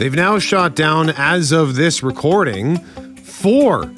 They've now shot down, as of this recording, four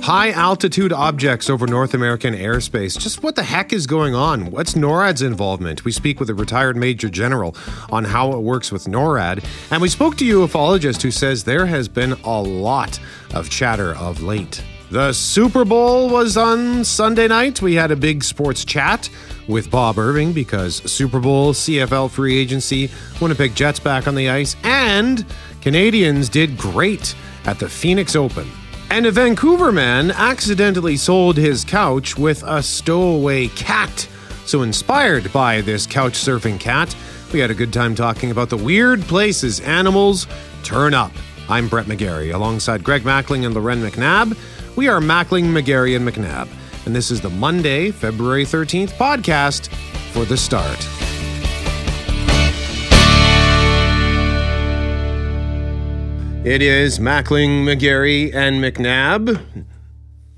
high altitude objects over North American airspace. Just what the heck is going on? What's NORAD's involvement? We speak with a retired Major General on how it works with NORAD. And we spoke to a ufologist who says there has been a lot of chatter of late. The Super Bowl was on Sunday night. We had a big sports chat with Bob Irving because Super Bowl, CFL free agency, Winnipeg Jets back on the ice, and Canadians did great at the Phoenix Open. And a Vancouver man accidentally sold his couch with a stowaway cat. So, inspired by this couch surfing cat, we had a good time talking about the weird places animals turn up. I'm Brett McGarry alongside Greg Mackling and Loren McNabb. We are Mackling, McGarry, and McNabb, and this is the Monday, February 13th podcast for the start. It is Mackling, McGarry, and McNabb.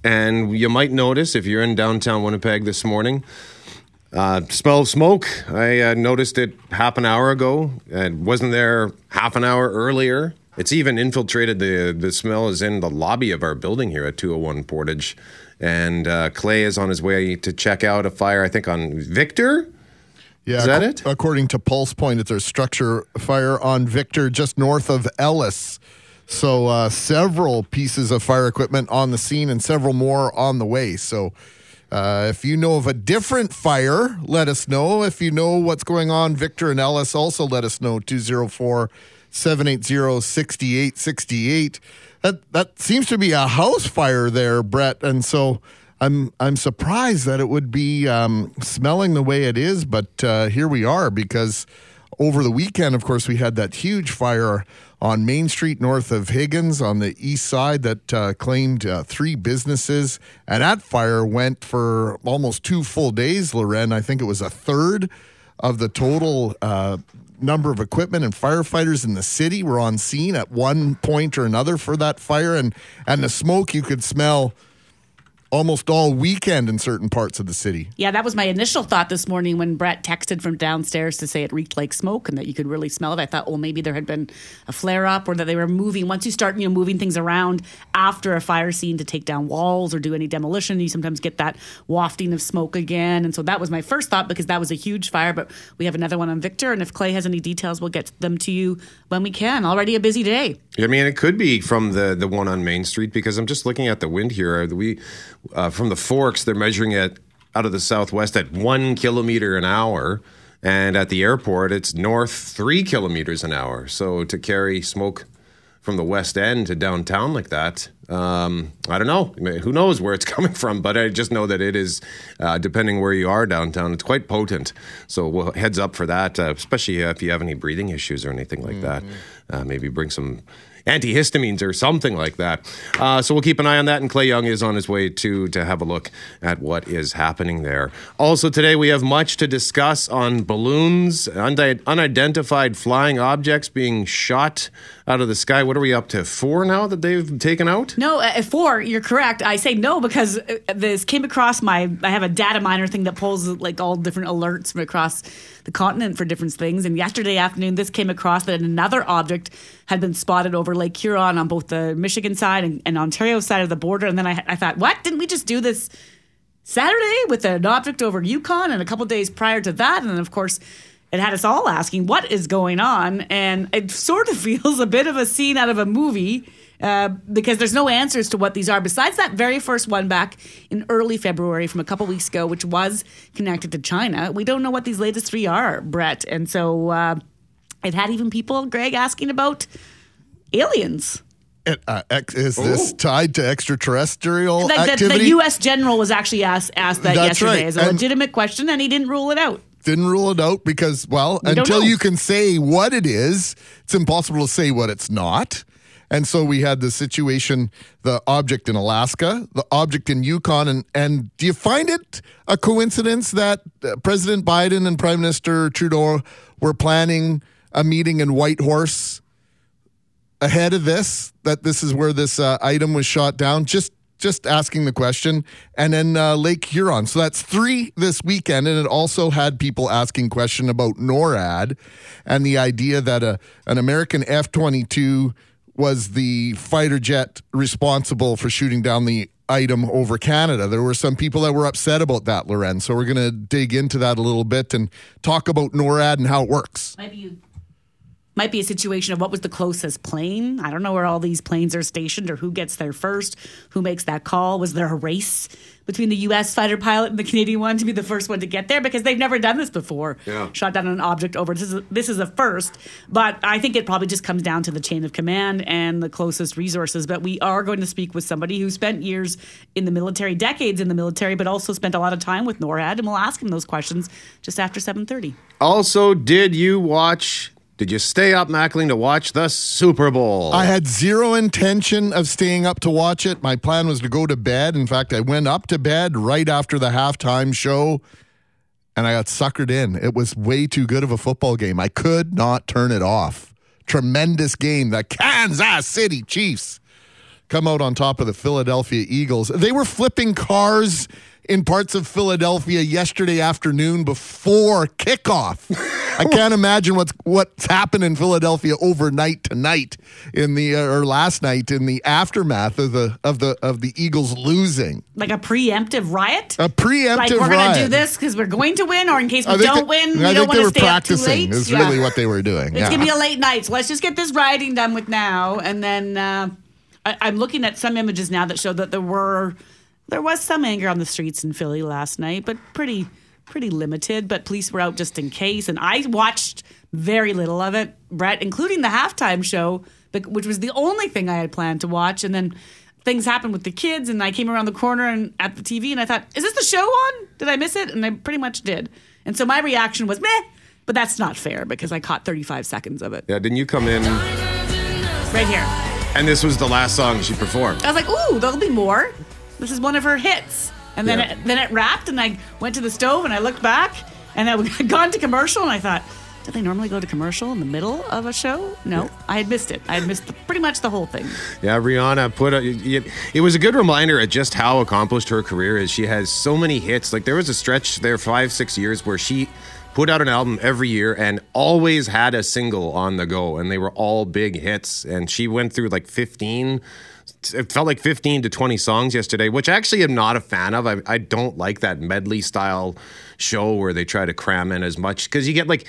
And you might notice if you're in downtown Winnipeg this morning, uh, smell of smoke. I uh, noticed it half an hour ago. It wasn't there half an hour earlier. It's even infiltrated the the smell is in the lobby of our building here at 201 Portage, and uh, Clay is on his way to check out a fire. I think on Victor. Yeah, is that it? According to Pulse Point, it's a structure fire on Victor, just north of Ellis. So uh, several pieces of fire equipment on the scene, and several more on the way. So. Uh, if you know of a different fire, let us know. If you know what's going on, Victor and Ellis, also let us know. 204 780 6868. That that seems to be a house fire there, Brett. And so I'm I'm surprised that it would be um, smelling the way it is, but uh, here we are because over the weekend, of course, we had that huge fire on Main Street north of Higgins on the east side that uh, claimed uh, three businesses. And that fire went for almost two full days, Loren. I think it was a third of the total uh, number of equipment and firefighters in the city were on scene at one point or another for that fire, and and the smoke you could smell almost all weekend in certain parts of the city. Yeah, that was my initial thought this morning when Brett texted from downstairs to say it reeked like smoke and that you could really smell it. I thought, well, maybe there had been a flare up or that they were moving. Once you start, you know, moving things around after a fire scene to take down walls or do any demolition, you sometimes get that wafting of smoke again. And so that was my first thought because that was a huge fire. But we have another one on Victor, and if Clay has any details, we'll get them to you when we can. Already a busy day. I mean, it could be from the the one on Main Street because I'm just looking at the wind here. We uh, from the Forks, they're measuring it out of the southwest at one kilometer an hour. And at the airport, it's north three kilometers an hour. So to carry smoke from the west end to downtown like that, um, I don't know. Who knows where it's coming from? But I just know that it is, uh, depending where you are downtown, it's quite potent. So we'll heads up for that, uh, especially if you have any breathing issues or anything like mm-hmm. that. Uh, maybe bring some antihistamines or something like that. Uh, so we'll keep an eye on that. And Clay Young is on his way to to have a look at what is happening there. Also today we have much to discuss on balloons, unidentified flying objects being shot out of the sky. What are we up to? Four now that they've taken out? No, uh, four. You're correct. I say no because uh, this came across my. I have a data miner thing that pulls like all different alerts from across the continent for different things. And yesterday afternoon, this came across that another object had been spotted over Lake Huron on both the Michigan side and, and Ontario side of the border. And then I, I thought, what? Didn't we just do this Saturday with an object over Yukon and a couple days prior to that? And then, of course, it had us all asking, what is going on? And it sort of feels a bit of a scene out of a movie. Uh, because there's no answers to what these are besides that very first one back in early February from a couple weeks ago, which was connected to China. We don't know what these latest three are, Brett. And so uh, it had even people, Greg, asking about aliens. Uh, is this tied to extraterrestrial like activity? The, the, U.S. general was actually asked asked that That's yesterday right. as a and legitimate question, and he didn't rule it out. Didn't rule it out because, well, We until you can say what it is, it's impossible to say what it's not. And so we had the situation, the object in Alaska, the object in Yukon, and and do you find it a coincidence that uh, President Biden and Prime Minister Trudeau were planning a meeting in Whitehorse ahead of this? That this is where this uh, item was shot down. Just just asking the question, and then uh, Lake Huron. So that's three this weekend, and it also had people asking question about NORAD and the idea that a an American F twenty two was the fighter jet responsible for shooting down the item over Canada. There were some people that were upset about that, Loren. So we're going to dig into that a little bit and talk about NORAD and how it works. Maybe you might be a situation of what was the closest plane. I don't know where all these planes are stationed or who gets there first, who makes that call. Was there a race between the U.S. fighter pilot and the Canadian one to be the first one to get there because they've never done this before? Yeah. Shot down an object over. This is a, this is a first, but I think it probably just comes down to the chain of command and the closest resources. But we are going to speak with somebody who spent years in the military, decades in the military, but also spent a lot of time with NORAD, and we'll ask him those questions just after seven thirty. Also, did you watch? Did you stay up, Mackling, to watch the Super Bowl? I had zero intention of staying up to watch it. My plan was to go to bed. In fact, I went up to bed right after the halftime show and I got suckered in. It was way too good of a football game. I could not turn it off. Tremendous game. The Kansas City Chiefs come out on top of the Philadelphia Eagles. They were flipping cars in parts of Philadelphia yesterday afternoon before kickoff. I can't imagine what's what's happened in Philadelphia overnight tonight in the uh, or last night in the aftermath of the of the of the Eagles losing. Like a preemptive riot. A preemptive riot. like we're going to do this because we're going to win, or in case we don't they- win, we I don't want to stay up too late. Is Yeah. really what they were doing. It's yeah. gonna be a late night, so let's just get this rioting done with now. And then uh, I, I'm looking at some images now that show that there were there was some anger on the streets in Philly last night, but pretty pretty limited. But police were out just in case, and I watched very little of it, Brett, including the halftime show, which was the only thing I had planned to watch, and then. Things happened with the kids, and I came around the corner and at the TV, and I thought, "Is this the show on? Did I miss it?" And I pretty much did. And so my reaction was, "Meh," but that's not fair because I caught 35 seconds of it yeah, didn't you come in? right here. And this was the last song she performed. I was like, "Ooh, there'll be more." This is one of her hits. And then Yeah. it, then it wrapped, and I went to the stove, and I looked back, and I had gone to commercial, and I thought, "Did they normally go to commercial in the middle of a show?" No, I had missed it. I had missed the, pretty much the whole thing. Yeah, Rihanna put a. It, it was a good reminder of just how accomplished her career is. She has so many hits. Like there was a stretch there, five, six years, where she put out an album every year and always had a single on the go, and they were all big hits. And she went through like 15. It felt like 15 to 20 songs yesterday, which actually I'm not a fan of. I, I don't like that medley style show where they try to cram in as much because you get like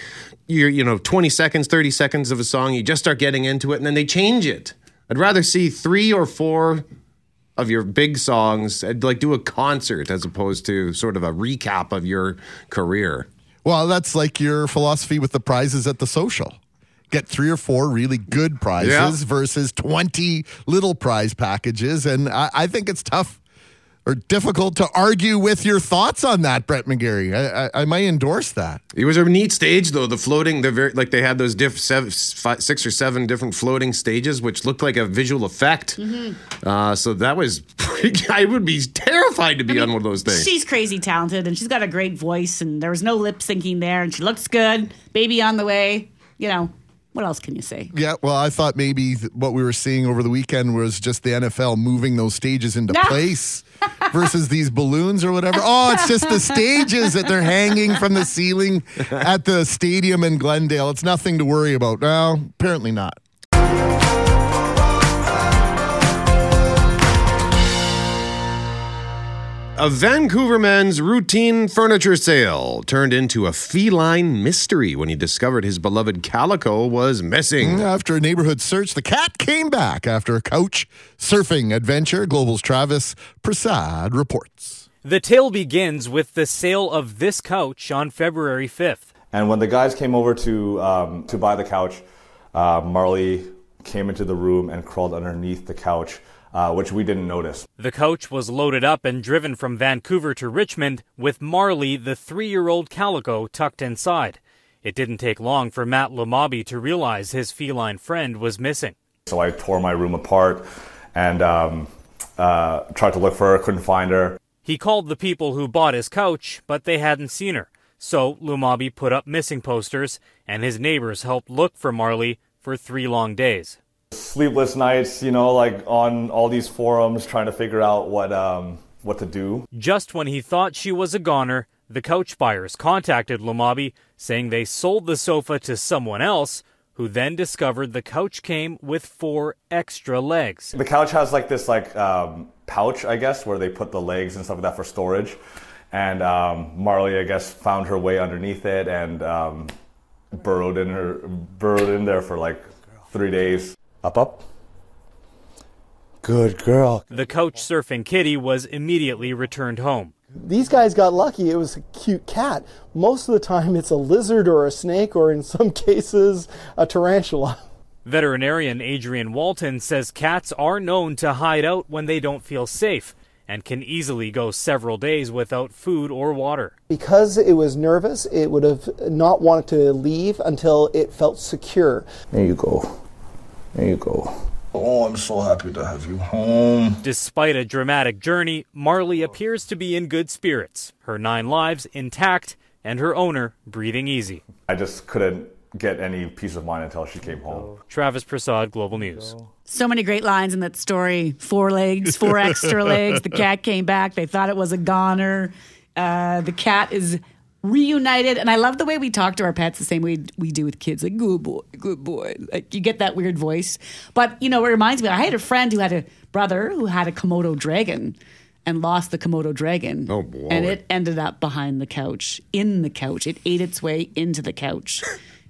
you're you know 20 seconds 30 seconds of a song you just start getting into it and then they change it i'd rather see three or four of your big songs I'd like do a concert as opposed to sort of a recap of your career Well, that's like your philosophy with the prizes at the social. Get three or four really good prizes Yeah. versus 20 little prize packages. And I, I think it's tough or difficult to argue with your thoughts on that, Brett McGarry. I, I, I might endorse that. it was a neat stage though the floating the very like they had those diff seven, five, six or seven different floating stages which looked like a visual effect uh, so that was pretty, i would be terrified to be on one of those things She's crazy talented, and she's got a great voice, and there was no lip syncing there, and she looks good. Baby on the way. You know, what else can you say? Yeah, well, I thought maybe th- what we were seeing over the weekend was just the NFL moving those stages into place versus these balloons or whatever. Oh, it's just the stages that they're hanging from the ceiling at the stadium in Glendale. It's nothing to worry about. No, apparently not. A Vancouver man's routine furniture sale turned into a feline mystery when he discovered his beloved calico was missing. After a neighborhood search, the cat came back after a couch surfing adventure. Global's Travis Prasad reports. The tale begins with the sale of this couch on February 5th. And when the guys came over to um, to buy the couch, uh, Marley came into the room and crawled underneath the couch, uh, which we didn't notice. The coach was loaded up and driven from Vancouver to Richmond with Marley, the three year old calico, tucked inside. It didn't take long for Matt Lamabi to realize his feline friend was missing. So I tore my room apart and um, uh, tried to look for her, couldn't find her. He called the people who bought his couch, but they hadn't seen her. So Lumabi put up missing posters, and his neighbors helped look for Marley for three long days. Sleepless nights, you know, like on all these forums trying to figure out what um, what to do. Just when he thought she was a goner, the couch buyers contacted Lumabi saying they sold the sofa to someone else who then discovered the couch came with four extra legs. The couch has like this like um, pouch, I guess, where they put the legs and stuff like that for storage. And um, Marley, I guess, found her way underneath it and um, burrowed in her burrowed in there for like three days. Up, up. Good girl. The couch surfing kitty was immediately returned home. These guys got lucky. It was a cute cat. Most of the time, it's a lizard or a snake, or in some cases, a tarantula. Veterinarian Adrian Walton says cats are known to hide out when they don't feel safe and can easily go several days without food or water. Because it was nervous, it would have not wanted to leave until it felt secure. There you go. There you go. Oh, I'm so happy to have you home. Despite a dramatic journey, Marley appears to be in good spirits, her nine lives intact, and her owner breathing easy. I just couldn't get any peace of mind until she came home. Travis Prasad, Global News. So many great lines in that story. Four legs, four extra legs. The cat came back. They thought it was a goner. Uh, the cat is reunited. And I love the way we talk to our pets the same way we do with kids. Like, good boy, good boy. Like, you get that weird voice. But, you know, it reminds me, I had a friend who had a brother who had a Komodo dragon and lost the Komodo dragon. Oh, boy. And it ended up behind the couch, in the couch. It ate its way into the couch.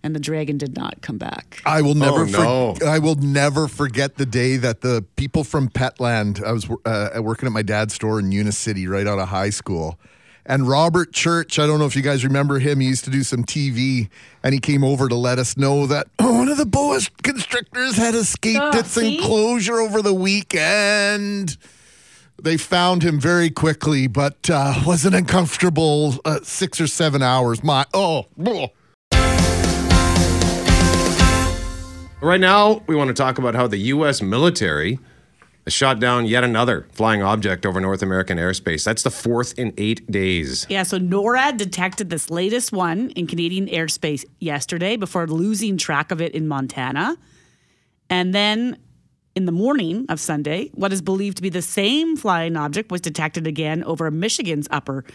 And the dragon did not come back. I will never. Oh, no. I will never forget the day that the people from Petland. I was uh, working at my dad's store in Unicity, right out of high school, and Robert Church. I don't know if you guys remember him. He used to do some TV, and he came over to let us know that one of the boa constrictors had escaped Oh, its see? enclosure over the weekend. They found him very quickly, but uh, was an uncomfortable uh, six or seven hours. My oh. ugh. Right now, we want to talk about how the U.S. military has shot down yet another flying object over North American airspace. That's the fourth in eight days. Yeah, so NORAD detected this latest one in Canadian airspace yesterday before losing track of it in Montana. And then in the morning of Sunday, what is believed to be the same flying object was detected again over Michigan's upper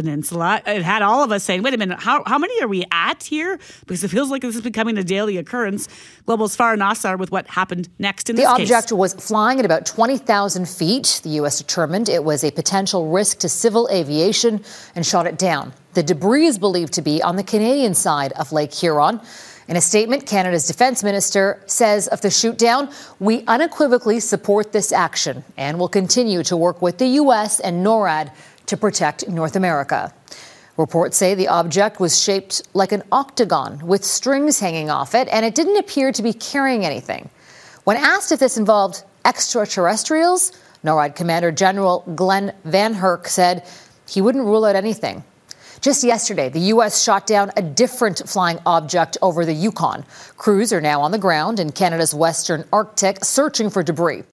peninsula. It had all of us saying, wait a minute, how, how many are we at here? Because it feels like this is becoming a daily occurrence. Global's Farah Nasser with what happened next in The object case. was flying at about 20,000 feet. The U.S. determined it was a potential risk to civil aviation and shot it down. The debris is believed to be on the Canadian side of Lake Huron. In a statement, Canada's defense minister says of the shootdown, we unequivocally support this action and will continue to work with the U.S. and NORAD to protect North America. Reports say the object was shaped like an octagon with strings hanging off it, and it didn't appear to be carrying anything. When asked if this involved extraterrestrials, NORAD Commander General Glenn Van Herk said he wouldn't rule out anything. Just yesterday, the U.S. shot down a different flying object over the Yukon. Crews are now on the ground in Canada's western Arctic searching for debris.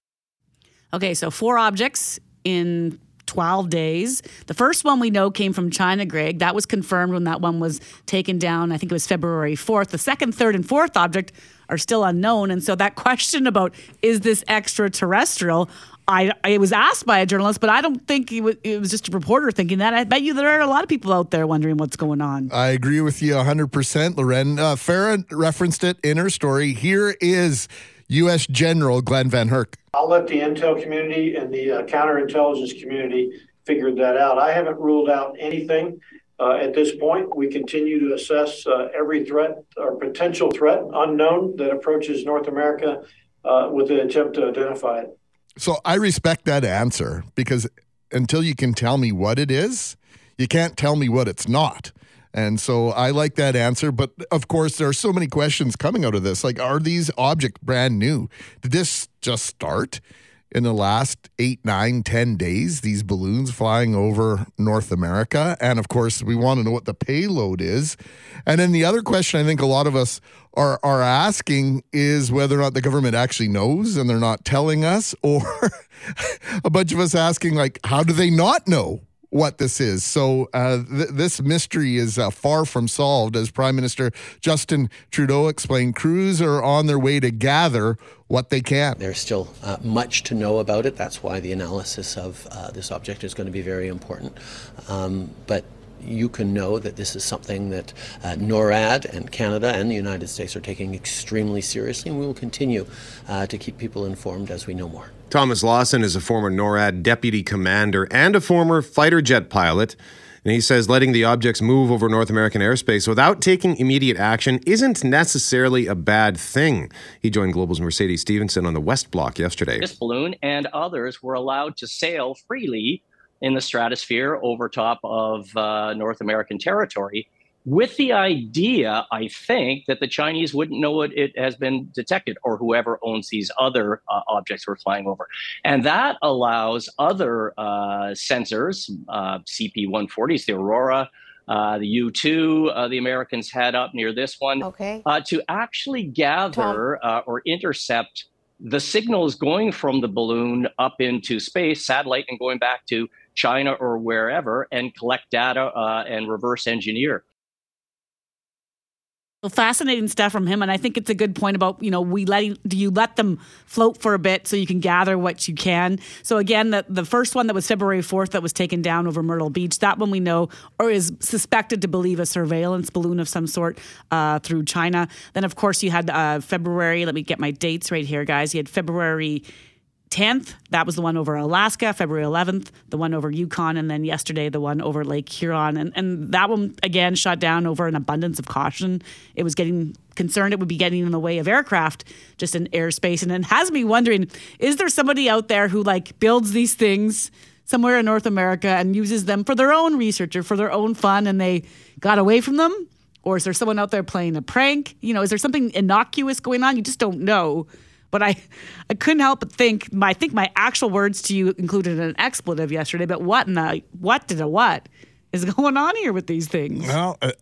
Okay, so four objects in 12 days. The first one we know came from China, Greg. That was confirmed when that one was taken down. I think it was February 4th. The second, third, and fourth object are still unknown. And so that question about is this extraterrestrial? I, it was asked by a journalist, but I don't think it was, it was just a reporter thinking that. I bet you there are a lot of people out there wondering what's going on. I agree with you 100%, Loren. Uh, Farah referenced it in her story. Here is U.S. General Glen VanHerck. I'll let the intel community and the uh, counterintelligence community figure that out. I haven't ruled out anything uh, at this point. We continue to assess uh, every threat or potential threat unknown that approaches North America uh, with an attempt to identify it. So I respect that answer because until you can tell me what it is, you can't tell me what it's not. And so I like that answer. But of course, there are so many questions coming out of this. Like, are these objects brand new? Did this just start in the last eight, nine, ten days? These balloons flying over North America. And of course, we want to know what the payload is. And then the other question I think a lot of us are, are asking is whether or not the government actually knows and they're not telling us, or a bunch of us asking, like, how do they not know? What this is. So uh, th- this mystery is uh, far from solved, as Prime Minister Justin Trudeau explained. Crews are on their way to gather what they can. There's still uh, much to know about it. That's why the analysis of uh, this object is going to be very important. Um, but you can know that this is something that uh, NORAD and Canada and the United States are taking extremely seriously, and we will continue uh, to keep people informed as we know more. Thomas Lawson is a former NORAD deputy commander and a former fighter jet pilot. And he says letting the objects move over North American airspace without taking immediate action isn't necessarily a bad thing. He joined Global's Mercedes Stephenson on the West Block yesterday. This balloon and others were allowed to sail freely in the stratosphere over top of uh, North American territory with the idea, I think, that the Chinese wouldn't know it, it has been detected or whoever owns these other uh, objects we're flying over. And that allows other uh, sensors, uh, CP 140s, the Aurora, uh, the U2, uh, the Americans had up near this one, okay. Uh, to actually gather or intercept the signals going from the balloon up into space, satellite, and going back to China or wherever, and collect data and reverse engineer fascinating stuff from him and i think it's a good point about you know we letting do you let them float for a bit so you can gather what you can? So again the, the first one that was february 4th that was taken down over myrtle beach that one we know or is suspected to believe a surveillance balloon of some sort uh, through china. Then of course you had uh, february let me get my dates right here guys. You had february 10th, that was the one over Alaska, February 11th, the one over Yukon, and then yesterday, the one over Lake Huron. And, and that one, again, shot down over an abundance of caution. It was getting concerned it would be getting in the way of aircraft just in airspace. And it has me wondering is there somebody out there who like builds these things somewhere in North America and uses them for their own research or for their own fun and they got away from them? Or is there someone out there playing a prank? You know, is there something innocuous going on? You just don't know. But I, I couldn't help but think. My, I think my actual words to you included an expletive yesterday. But what in the what did a what is going on here with these things? Well, uh,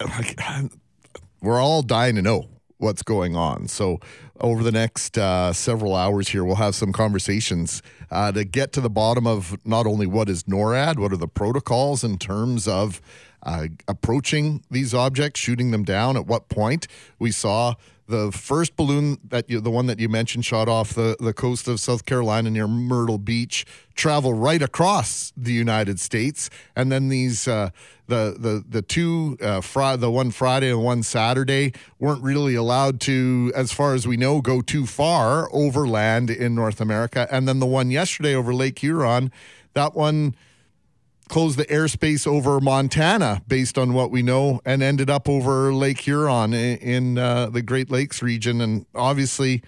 we're all dying to know what's going on. So over the next uh, several hours here, we'll have some conversations uh, to get to the bottom of not only what is NORAD, what are the protocols in terms of uh, approaching these objects, shooting them down. At what point we saw the first balloon that you, the one that you mentioned, shot off the, the coast of South Carolina near Myrtle Beach, travel right across the United States, and then these uh, the the the two uh, fr- the one Friday and one Saturday weren't really allowed to, as far as we know, go too far overland in North America, and then the one yesterday over Lake Huron, that one closed the airspace over Montana based on what we know and ended up over Lake Huron in, in uh, the Great Lakes region. And obviously,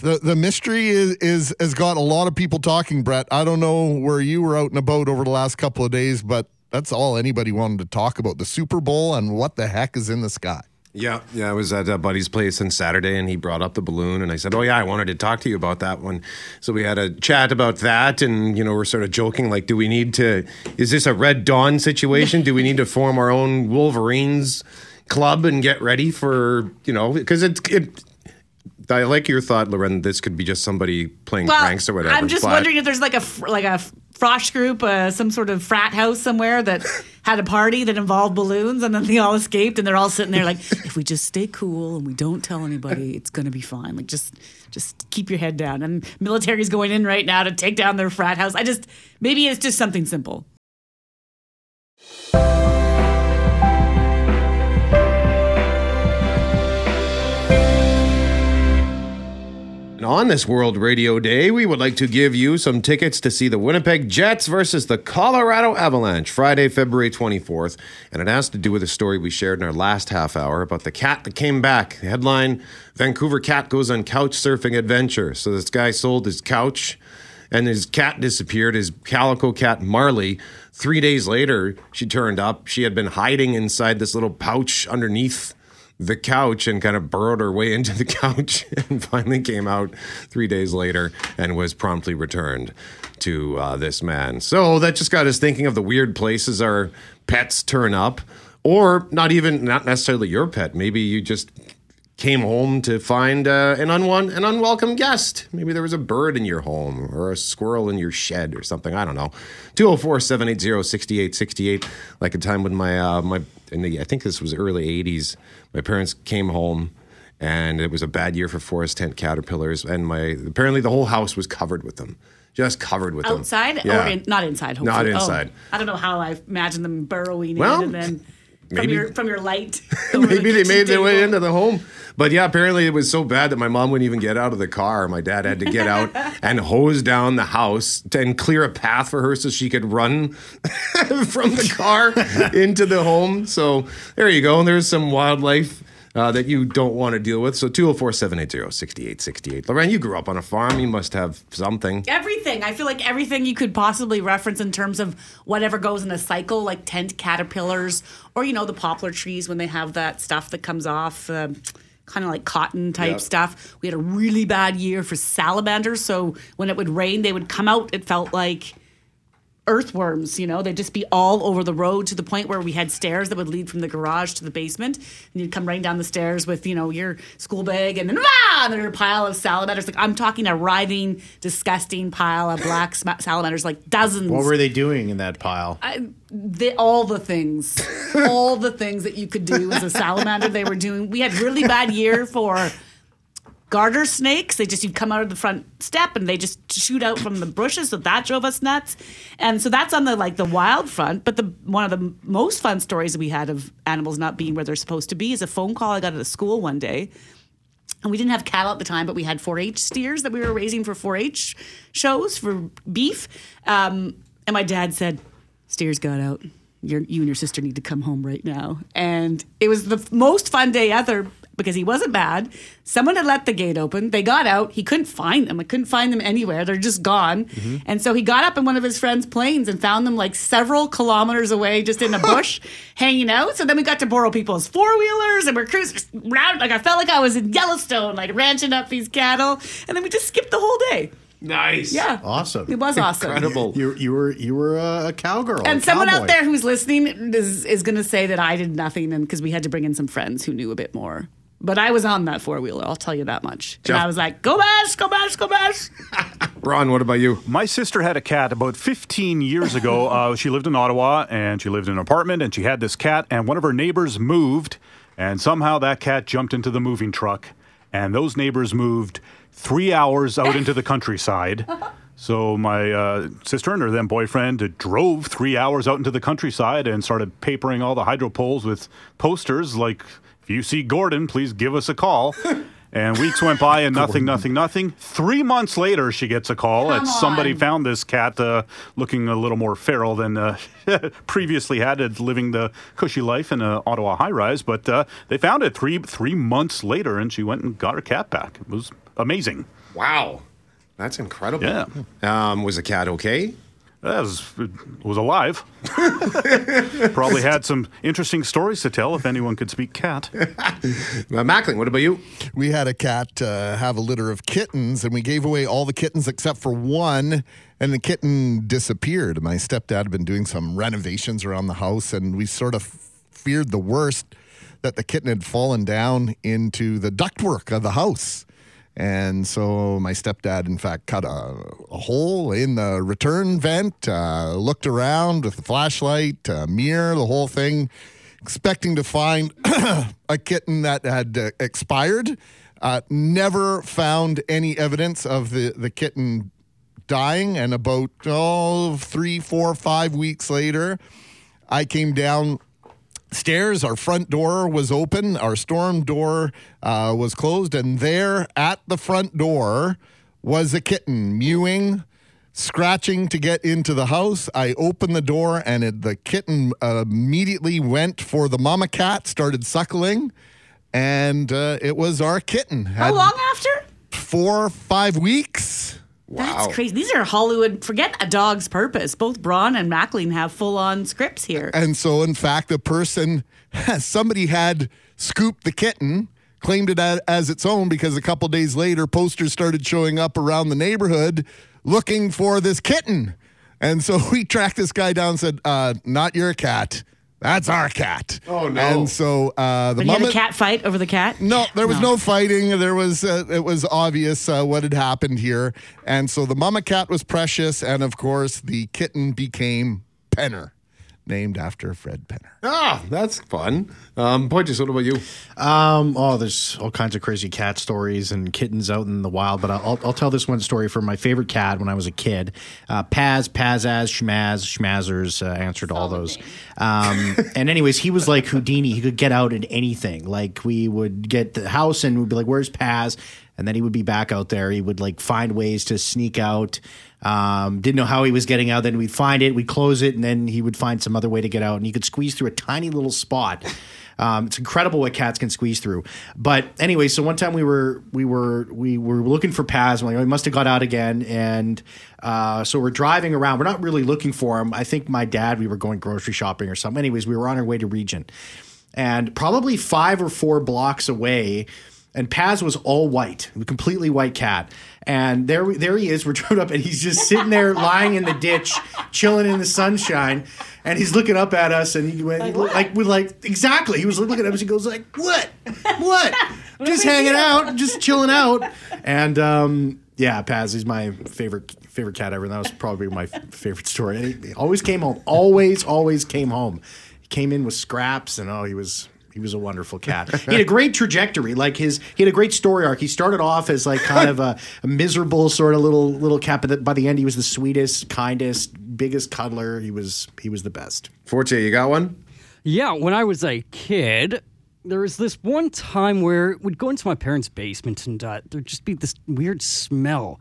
the the mystery is, is has got a lot of people talking, Brett. I don't know where you were out and about over the last couple of days, but that's all anybody wanted to talk about the Super Bowl and what the heck is in the sky. Yeah, yeah. I was at a buddy's place on Saturday, and he brought up the balloon, and I said, "Oh yeah, I wanted to talk to you about that one." So we had a chat about that, and you know, we're sort of joking, like, "Do we need to? Is this a Red Dawn situation? Do we need to form our own Wolverines club and get ready for you know? Because it, it I like your thought, Loren. This could be just somebody playing well, pranks or whatever. I'm just but- wondering if there's like a like a frosh group, uh, some sort of frat house somewhere that had a party that involved balloons, and then they all escaped, and they're all sitting there like, if we just stay cool and we don't tell anybody, it's gonna be fine. Like just just keep your head down. And military's going in right now to take down their frat house. I just maybe it's just something simple. On this World Radio Day, we would like to give you some tickets to see the Winnipeg Jets versus the Colorado Avalanche Friday, February 24th. And it has to do with a story we shared in our last half hour about the cat that came back. The headline Vancouver cat goes on couch surfing adventure. So this guy sold his couch and his cat disappeared, his calico cat Marley. Three days later, she turned up. She had been hiding inside this little pouch underneath the couch and kind of burrowed her way into the couch and finally came out three days later and was promptly returned to uh, this man. So that just got us thinking of the weird places our pets turn up, or not even, not necessarily your pet. Maybe you just came home to find uh, an, unwan- an unwelcome guest. Maybe there was a bird in your home or a squirrel in your shed or something. I don't know. 204 780 6868. Like a time when my, uh, my the, I think this was early 80s, my parents came home and it was a bad year for forest tent caterpillars. And my apparently the whole house was covered with them. Just covered with them. Outside Yeah. or in, not inside? Not hopefully. Oh, inside. I don't know how I imagine them burrowing Well, in and then from maybe- your from your light. over the Maybe they made their way into the home. But yeah, apparently it was so bad that my mom wouldn't even get out of the car. My dad had to get out and hose down the house and clear a path for her so she could run from the car into the home. So there you go. And there's some wildlife. Uh, that you don't want to deal with. So 204 780 6868. Lorraine, you grew up on a farm. You must have something. Everything. I feel like everything you could possibly reference in terms of whatever goes in a cycle, like tent caterpillars, or you know the poplar trees when they have that stuff that comes off, um, kind of like cotton type Yeah. stuff. We had a really bad year for salamanders, so when it would rain, they would come out. It felt like earthworms, you know, they'd just be all over the road to the point where we had stairs that would lead from the garage to the basement. And you'd come running down the stairs with, you know, your school bag and then, ah, and there's a pile of salamanders. Like, I'm talking a writhing, disgusting pile of black salamanders, like dozens. What were they doing in that pile? I, the, all the things, all the things that you could do as a salamander, they were doing. We had really bad year for garter snakes. They just you'd come out of the front step and they just shoot out from the bushes. So that drove us nuts. And so that's on the like the wild front. But the one of the most fun stories we had of animals not being where they're supposed to be is a phone call I got at a school one day. And we didn't have cattle at the time, but we had 4-H steers that we were raising for 4-H shows for beef. Um, and my dad said, "Steers got out. You and your sister need to come home right now." And it was the most fun day ever because he wasn't bad. Someone had let the gate open. They got out. He couldn't find them. I couldn't find them anywhere. They're just gone. Mm-hmm. And so he got up in one of his friend's planes and found them like several kilometers away, just in a bush, hanging out. So then we got to borrow people's four wheelers and we're cruising around. Like I felt like I was in Yellowstone, like ranching up these cattle. And then we just skipped the whole day. Nice. Yeah. Awesome. It was awesome. Incredible. You you were you were a cowgirl. And a someone cowboy. out there who's listening is is going to say that I did nothing, and because we had to bring in some friends who knew a bit more. But I was on that four wheeler. I'll tell you that much. Jeff- And I was like, "Go bash, go bash, go bash." Braun, what about you? My sister had a cat about 15 years ago. Uh, she lived in Ottawa and she lived in an apartment and she had this cat, and one of her neighbors moved, and somehow that cat jumped into the moving truck, and those neighbors moved three hours out into the countryside. So my uh, sister and her then boyfriend drove three hours out into the countryside and started papering all the hydro poles with posters like, "If you see Gordon, please give us a call." And weeks went by and nothing, nothing, nothing. Three months later, she gets a call that somebody on. found this cat uh, looking a little more feral than uh, previously had, it living the cushy life in an Ottawa high rise. But uh, they found it three three months later, and she went and got her cat back. It was amazing. Wow. That's incredible. Yeah. Um, was the cat okay? That was, it was alive. Probably had some interesting stories to tell if anyone could speak cat. Uh, Mackling, what about you? We had a cat uh, have a litter of kittens, and we gave away all the kittens except for one, and the kitten disappeared. My stepdad had been doing some renovations around the house, and we sort of feared the worst that the kitten had fallen down into the ductwork of the house. And so my stepdad, in fact, cut a, a hole in the return vent, uh, looked around with a flashlight, uh, mirror, the whole thing, expecting to find a kitten that had uh, expired. Uh, never found any evidence of the, the kitten dying. And about oh, three, four, five weeks later, I came down stairs. Our front door was open. Our storm door uh, was closed, and there at the front door was a kitten mewing, scratching to get into the house. I opened the door, and it, the kitten uh, immediately went for the mama cat, started suckling, and uh, it was our kitten. How long after? Four, five weeks. That's crazy. These are Hollywood. Forget a dog's purpose. Both Braun and Mackling have full on scripts here. And so, in fact, the person, somebody had scooped the kitten, claimed it as its own because a couple days later, posters started showing up around the neighborhood looking for this kitten. And so we tracked this guy down and said, uh, Not your cat. That's our cat. Oh, no. And so uh, the But he had mama. a cat fight over the cat. No, there was no, fighting. There was uh, it was obvious uh, what had happened here, and so the mama cat was precious, and of course the kitten became Penner, named after Fred Penner. Ah, that's fun. Um, Pointus, what about you? Um, oh, there's all kinds of crazy cat stories and kittens out in the wild, but I'll, I'll tell this one story from my favorite cat when I was a kid. Uh, Paz, Pazaz, Schmaz, Schmazzers uh, answered all those. Um, and anyways, he was like Houdini. He could get out at anything. Like we would get the house and we'd be like, "Where's Paz?" And then he would be back out there. He would like find ways to sneak out. Um, didn't know how he was getting out. Then we'd find it, we'd close it, and then he would find some other way to get out. And he could squeeze through a tiny little spot. Um, it's incredible what cats can squeeze through. But anyway, so one time we were we were we were looking for Paz. I'm like, oh, he must have got out again. And uh, so we're driving around. We're not really looking for him. I think my dad. We were going grocery shopping or something. Anyways, we were on our way to Regent, and probably five or four blocks away. And Paz was all white, a completely white cat. And there, there he is. We're drove up, and he's just sitting there, lying in the ditch, chilling in the sunshine. And he's looking up at us, and he went like, like we're like exactly. He was looking at us. He goes like, "What? What? just hanging out, just chilling out." And um, yeah, Paz, he's my favorite favorite cat ever. And that was probably my favorite story. He, he always came home. Always, always came home. He came in with scraps, and oh, he was he was a wonderful cat. He had a great trajectory. Like his, he had a great story arc. He started off as like kind of a, a miserable sort of little little cat, but by the end, he was the sweetest, kindest, biggest cuddler. He was he was the best. Forte, you got one? Yeah, when I was a kid, there was this one time where we'd go into my parents' basement and uh, there'd just be this weird smell.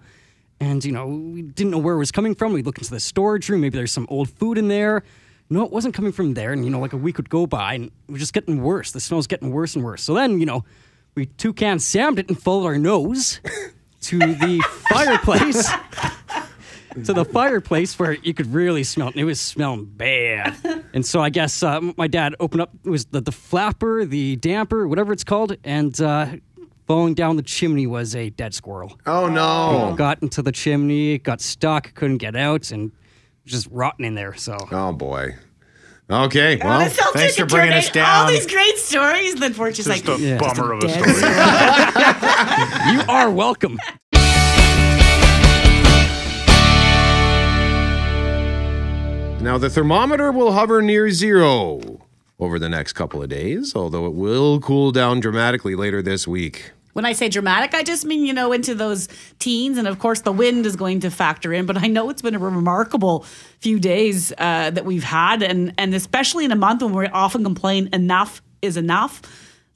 And, you know, we didn't know where it was coming from. We'd look into the storage room. Maybe there's some old food in there. No, it wasn't coming from there. And, you know, like a week would go by and it was just getting worse. The smell was getting worse and worse. So then, you know, we two toucan Sammed it and followed our nose to the fireplace. to the fireplace where you could really smell it. And it was smelling bad. And so I guess uh, my dad opened up it was the, the flapper, the damper, whatever it's called, and uh, falling down the chimney was a dead squirrel. Oh no! It got into the chimney, got stuck, couldn't get out, and just rotten in there. So Oh boy. Okay, well, this thanks for bringing us down. All these great stories. Then Fortune's like, Just a "Yeah, bummer of a story. you are welcome. Now, the thermometer will hover near zero over the next couple of days, although it will cool down dramatically later this week. When I say dramatic, I just mean, you know, into those teens. And of course, the wind is going to factor in. But I know it's been a remarkable few days uh, that we've had. And, and especially in a month when we often complain enough is enough.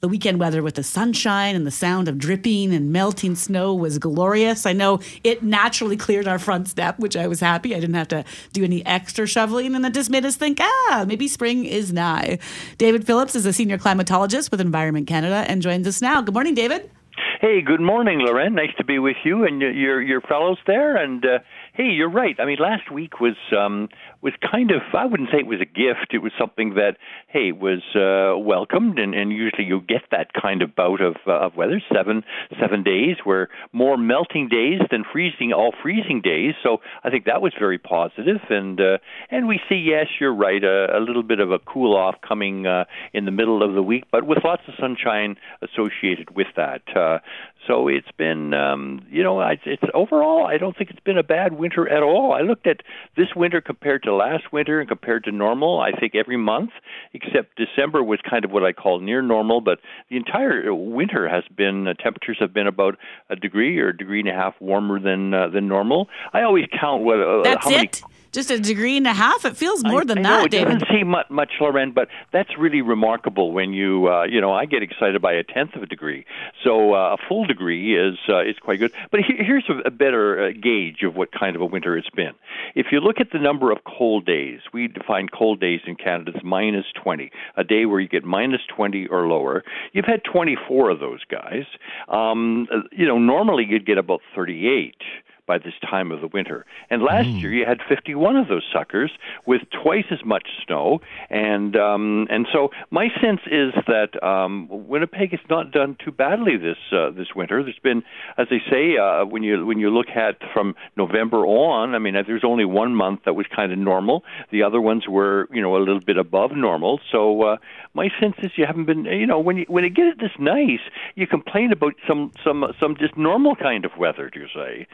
The weekend weather with the sunshine and the sound of dripping and melting snow was glorious. I know it naturally cleared our front step, which I was happy. I didn't have to do any extra shoveling, and it just made us think, ah, maybe spring is nigh. David Phillips is a senior climatologist with Environment Canada and joins us now. Good morning, David. Hey, good morning, Loren. Nice to be with you and your your, your fellows there. And uh, hey, you're right. I mean, last week was um, was kind of I wouldn't say it was a gift. It was something that hey was uh, welcomed, and, and usually you get that kind of bout of uh, of weather seven seven days where more melting days than freezing all freezing days. So I think that was very positive, and uh, and we see yes, you're right, a, a little bit of a cool off coming uh, in the middle of the week, but with lots of sunshine associated with that. Uh, so it's been, um, you know, it's, it's overall. I don't think it's been a bad winter at all. I looked at this winter compared to last winter and compared to normal. I think every month except December was kind of what I call near normal. But the entire winter has been uh, temperatures have been about a degree or a degree and a half warmer than uh, than normal. I always count what uh, That's how many it? Just a degree and a half? It feels more I, than I that, know, it David. doesn't seem much, much, Loren, but that's really remarkable. When you, uh, you know, I get excited by a tenth of a degree, so uh, a full degree is uh, is quite good. But he, here's a, a better uh, gauge of what kind of a winter it's been. If you look at the number of cold days, we define cold days in Canada as minus twenty, a day where you get minus twenty or lower. You've had twenty four of those guys. Um, you know, normally you'd get about thirty eight by this time of the winter. And last Mm. year you had 51 of those suckers with twice as much snow, and um, and so my sense is that um, Winnipeg has not done too badly this uh, this winter. There's been, as they say, uh, when you when you look at from November on, I mean, there's only one month that was kind of normal. The other ones were, you know, a little bit above normal. So uh, my sense is you haven't been, you know, when you when it gets this nice, you complain about some some some just normal kind of weather, do you say?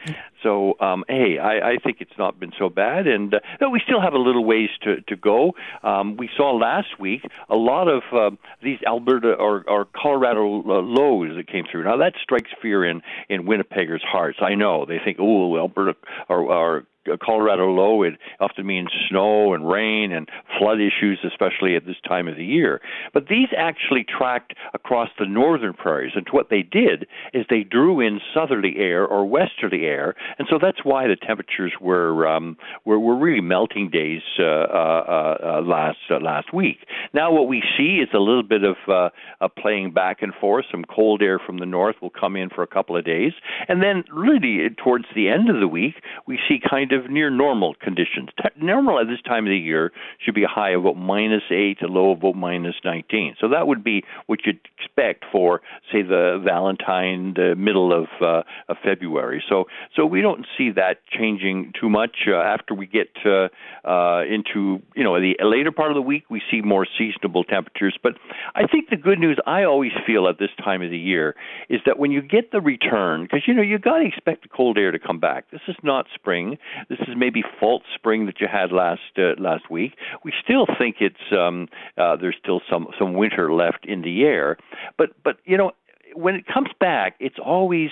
So um, hey, I, I think it's not been so bad, and uh, no, we still have a little ways to to go. Um, we saw last week a lot of uh, these Alberta or, or Colorado uh, lows that came through. Now that strikes fear in in Winnipeggers' hearts. I know they think, oh, Alberta or, or Colorado low, it often means snow and rain and flood issues, especially at this time of the year. But these actually tracked across the northern prairies, and what they did is they drew in southerly air or westerly air, and so that's why the temperatures were um, were, were really melting days uh, uh, uh, last uh, last week. Now what we see is a little bit of uh, a playing back and forth. Some cold air from the north will come in for a couple of days, and then really towards the end of the week, we see kind of near normal conditions. Normal at this time of the year should be a high of about minus eight, a low of about minus 19. So that would be what you'd expect for, say, the Valentine, the middle of, uh, of February. So, so we don't see that changing too much. Uh, after we get uh, uh, into, you know, the later part of the week, we see more seasonable temperatures. But I think the good news I always feel at this time of the year is that when you get the return, because you know you got to expect the cold air to come back. This is not spring. This is maybe false spring that you had last uh, last week. We still think it's um, uh, there's still some some winter left in the air, but but you know when it comes back, it's always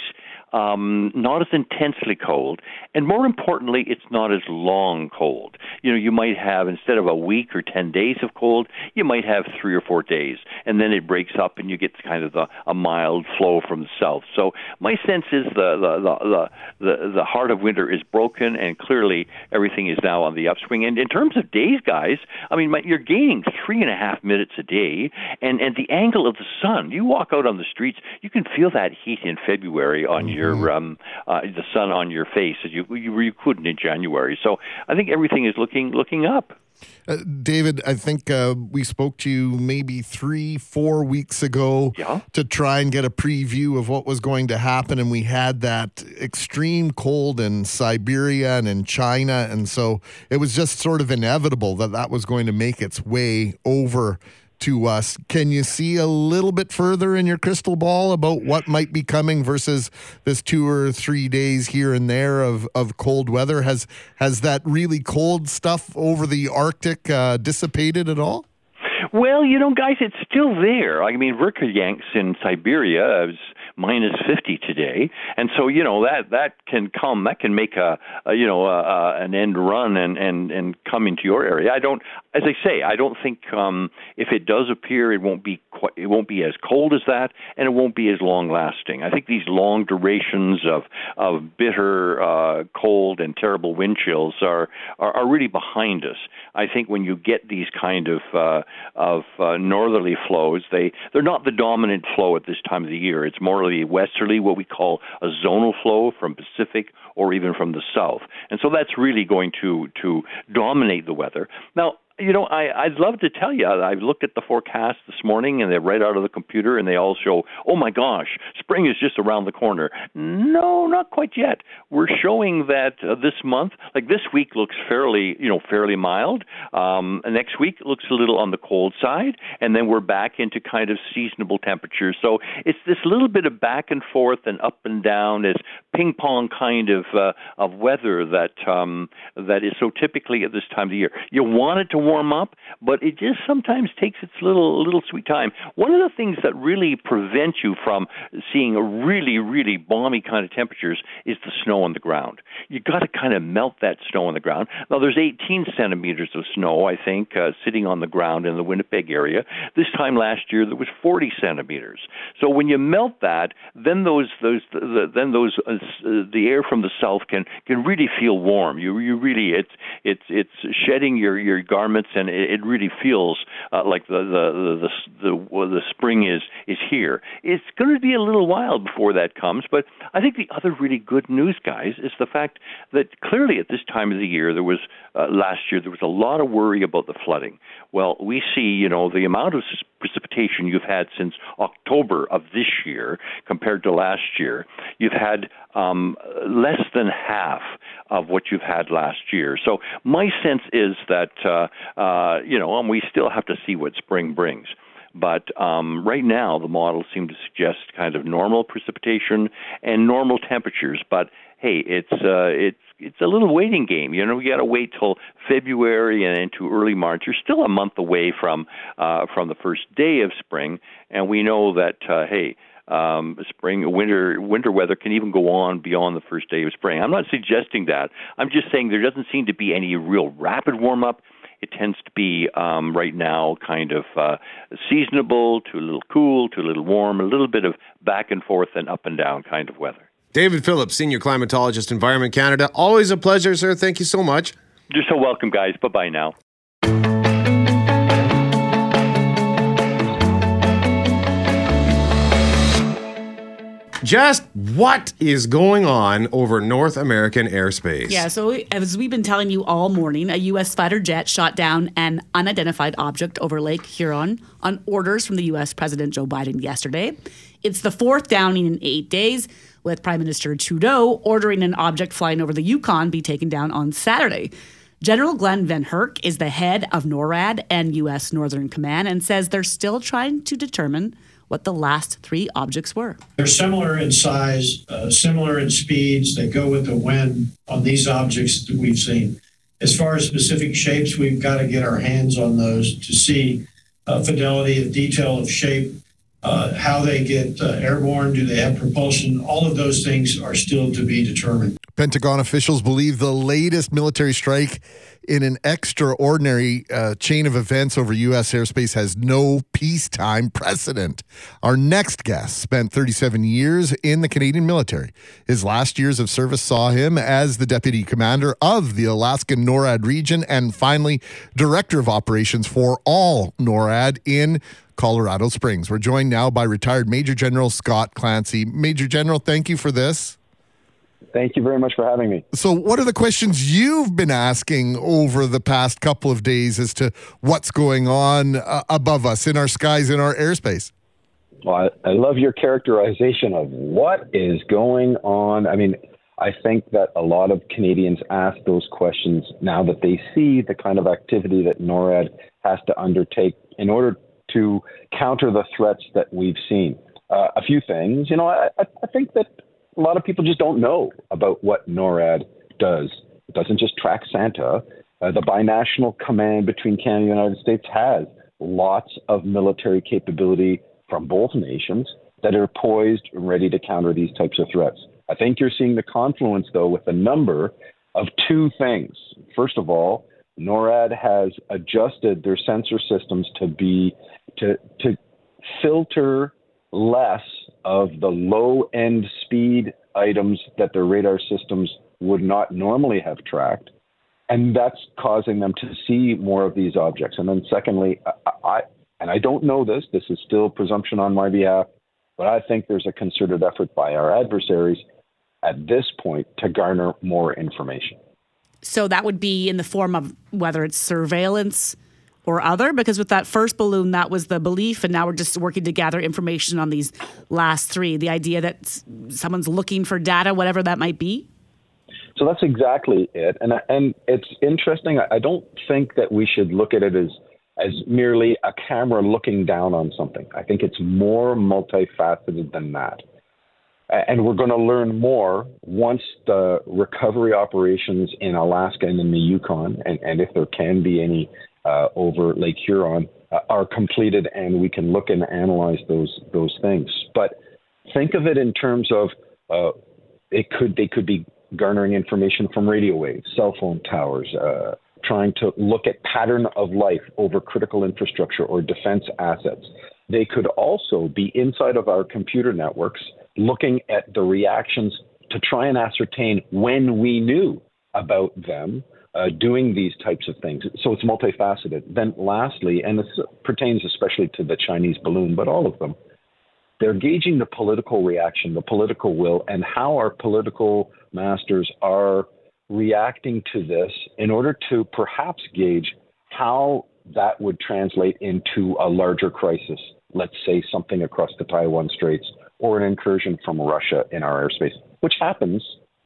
um, not as intensely cold, and more importantly, it's not as long cold. You know, you might have instead of a week or ten days of cold, you might have three or four days, and then it breaks up, and you get kind of the, a mild flow from the south. So my sense is the the the the, the heart of winter is broken, and clearly everything is now on the upswing. And in terms of days, guys, I mean, you're gaining three and a half minutes a day, and and the angle of the sun. You walk out on the streets, you can feel that heat in February on your um, uh, the sun on your face as you, you you couldn't in January. So I think everything is looking looking up. Uh, David, I think uh, we spoke to you maybe three, four weeks ago Yeah. to try and get a preview of what was going to happen. And we had that extreme cold in Siberia and in China. And so it was just sort of inevitable that that was going to make its way over to us. Can you see a little bit further in your crystal ball about what might be coming versus this two or three days here and there of, of cold weather? Has has that really cold stuff over the Arctic uh, dissipated at all? Well, you know, guys, it's still there. I mean, Verkhoyansk in Siberia is minus 50 today, and so you know that that can come, that can make a, a you know a, a, an end run and and and come into your area. I don't, as I say, I don't think um, if it does appear, it won't be quite, it won't be as cold as that, and it won't be as long lasting. I think these long durations of of bitter uh, cold and terrible wind chills are, are are really behind us. I think when you get these kind of uh, of uh, northerly flows, they they're not the dominant flow at this time of the year. It's more the westerly, what we call a zonal flow from Pacific or even from the south, and so that's really going to to dominate the weather. Now, you know, I, I'd love to tell you. I've looked at the forecast this morning, and they're right out of the computer, and they all show, oh my gosh, spring is just around the corner. No, not quite yet. We're showing that uh, this month, like this week, looks fairly, you know, fairly mild. Um, next week looks a little on the cold side, and then we're back into kind of seasonable temperatures. So it's this little bit of back and forth and up and down, this ping pong kind of uh, of weather that um, that is so typically at this time of the year. You want it to warm up, but it just sometimes takes its little little sweet time. One of the things that really prevent you from seeing a really really balmy kind of temperatures is the snow on the ground. You got to kind of melt that snow on the ground. Now there's 18 centimeters of snow, I think, uh, sitting on the ground in the Winnipeg area. This time last year there was 40 centimeters. So when you melt that, then those those the, then those uh, the air from the south can can really feel warm. You you really it's it's it's shedding your your garment environments, and it, it really feels uh, like the the the the, the, the spring is is here. It's going to be a little while before that comes, but I think the other really good news, guys, is the fact that clearly at this time of the year there was uh, last year there was a lot of worry about the flooding. Well, we see you know the amount of precipitation you've had since October of this year compared to last year. You've had um, less than half of what you've had last year. So my sense is that uh, uh, you know, and we still have to see what spring brings. But um, right now, the models seem to suggest kind of normal precipitation and normal temperatures. But hey, it's uh, it's it's a little waiting game. You know, we got to wait till February and into early March. You're still a month away from uh, from the first day of spring, and we know that uh, hey. Um, spring, winter, winter weather can even go on beyond the first day of spring. I'm not suggesting that. I'm just saying there doesn't seem to be any real rapid warm up it tends to be um, right now kind of uh, seasonable to a little cool to a little warm, a little bit of back and forth and up and down kind of weather. David Phillips, Senior Climatologist, Environment Canada. Always a pleasure, sir. Thank you so much. You're so welcome, guys. Bye bye now. Just what is going on over North American airspace? Yeah, so as we've been telling you all morning, a U.S. fighter jet shot down an unidentified object over Lake Huron on orders from the U.S. President Joe Biden yesterday. It's the fourth downing in eight days, with Prime Minister Trudeau ordering an object flying over the Yukon be taken down on Saturday. General Glen VanHerck is the head of NORAD and U.S. Northern Command and says they're still trying to determine what the last three objects were. They're similar in size, uh, similar in speeds. They go with the wind on these objects that we've seen. As far as specific shapes, we've got to get our hands on those to see uh, fidelity and detail of shape, uh, how they get uh, airborne, do they have propulsion? All of those things are still to be determined. Pentagon officials believe the latest military strike in an extraordinary uh, chain of events over U.S. airspace has no peacetime precedent. Our next guest spent 37 years in the Canadian military. His last years of service saw him as the deputy commander of the Alaskan NORAD region and finally director of operations for all NORAD in Colorado Springs. We're joined now by retired Major General Scott Clancy. Major General, thank you for this. Thank you very much for having me. So, what are the questions you've been asking over the past couple of days as to what's going on uh, above us in our skies, in our airspace? Well, I, I love your characterization of what is going on. I mean, I think that a lot of Canadians ask those questions now that they see the kind of activity that NORAD has to undertake in order to counter the threats that we've seen. Uh, a few things, you know, I, I think that a lot of people just don't know about what NORAD does. It doesn't just track Santa. Uh, the binational command between Canada and the United States has lots of military capability from both nations that are poised and ready to counter these types of threats. I think you're seeing the confluence, though, with a number of two things. First of all, NORAD has adjusted their sensor systems to be to to filter less of the low end speed items that their radar systems would not normally have tracked. And that's causing them to see more of these objects. And then, secondly, I, I and I don't know this, this is still presumption on my behalf, but I think there's a concerted effort by our adversaries at this point to garner more information. So that would be in the form of whether it's surveillance, or other? Because with that first balloon, that was the belief, and now we're just working to gather information on these last three. The idea that someone's looking for data, whatever that might be. So that's exactly it, and and it's interesting. I don't think that we should look at it as as merely a camera looking down on something. I think it's more multifaceted than that. And we're going to learn more once the recovery operations in Alaska and in the Yukon, and, and if there can be any uh, over Lake Huron uh, are completed, and we can look and analyze those those things. But think of it in terms of uh, it could they could be garnering information from radio waves, cell phone towers, uh, trying to look at pattern of life over critical infrastructure or defense assets. They could also be inside of our computer networks looking at the reactions to try and ascertain when we knew about them uh, doing these types of things. So it's multifaceted. Then, lastly, and this pertains especially to the Chinese balloon, but all of them, they're gauging the political reaction, the political will, and how our political masters are reacting to this in order to perhaps gauge how that would translate into a larger crisis. Let's say something across the Taiwan Straits or an incursion from Russia in our airspace, which happens,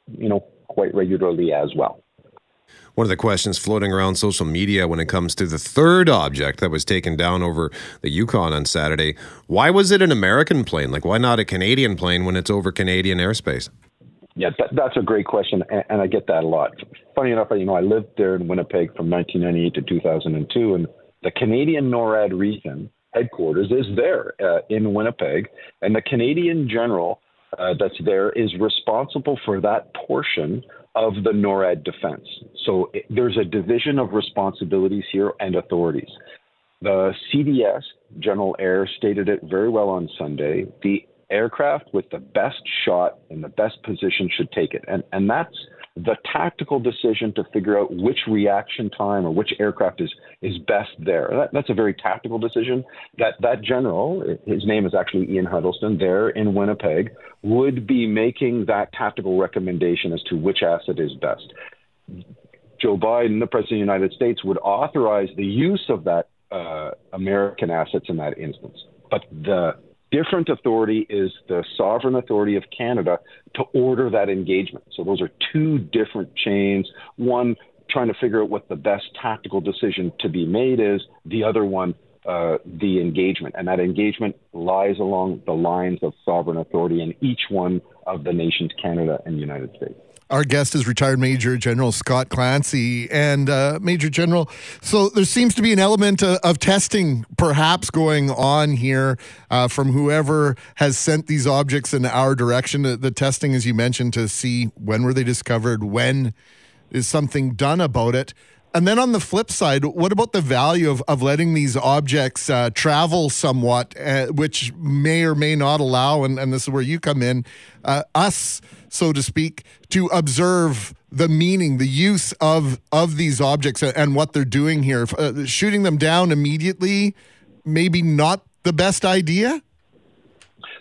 you know, quite regularly as well. One of the questions floating around social media when it comes to the third object that was taken down over the Yukon on Saturday why was it an American plane? Like, why not a Canadian plane when it's over Canadian airspace? Yeah, that, that's a great question, and, and I get that a lot. Funny enough, you know, I lived there in Winnipeg from 1998 to 2002, and the Canadian NORAD region headquarters is there uh, in Winnipeg, and the Canadian general uh, that's there is responsible for that portion of the NORAD defense. So it, there's a division of responsibilities here and authorities. The CDS, General Eyre, stated it very well on Sunday. The aircraft with the best shot and the best position should take it. And, and that's the tactical decision to figure out which reaction time or which aircraft is is best there. That, that's a very tactical decision. That that general, his name is actually Ian Huddleston, there in Winnipeg, would be making that tactical recommendation as to which asset is best. Joe Biden, the president of the United States, would authorize the use of that uh, American assets in that instance. But the different authority is the sovereign authority of Canada to order that engagement. So those are two different chains. One trying to figure out what the best tactical decision to be made is, the other one, uh, the engagement. And that engagement lies along the lines of sovereign authority in each one of the nations, Canada and United States. Our guest is retired Major General Scott Clancy. And uh, Major General, so there seems to be an element of, of testing perhaps going on here uh, from whoever has sent these objects in our direction. The, the testing, as you mentioned, to see when were they discovered, when is something done about it. And then on the flip side, what about the value of, of letting these objects uh, travel somewhat, uh, which may or may not allow, and, and this is where you come in, uh, us, so to speak, to observe the meaning, the use of, of these objects and what they're doing here? Uh, shooting them down immediately, maybe not the best idea?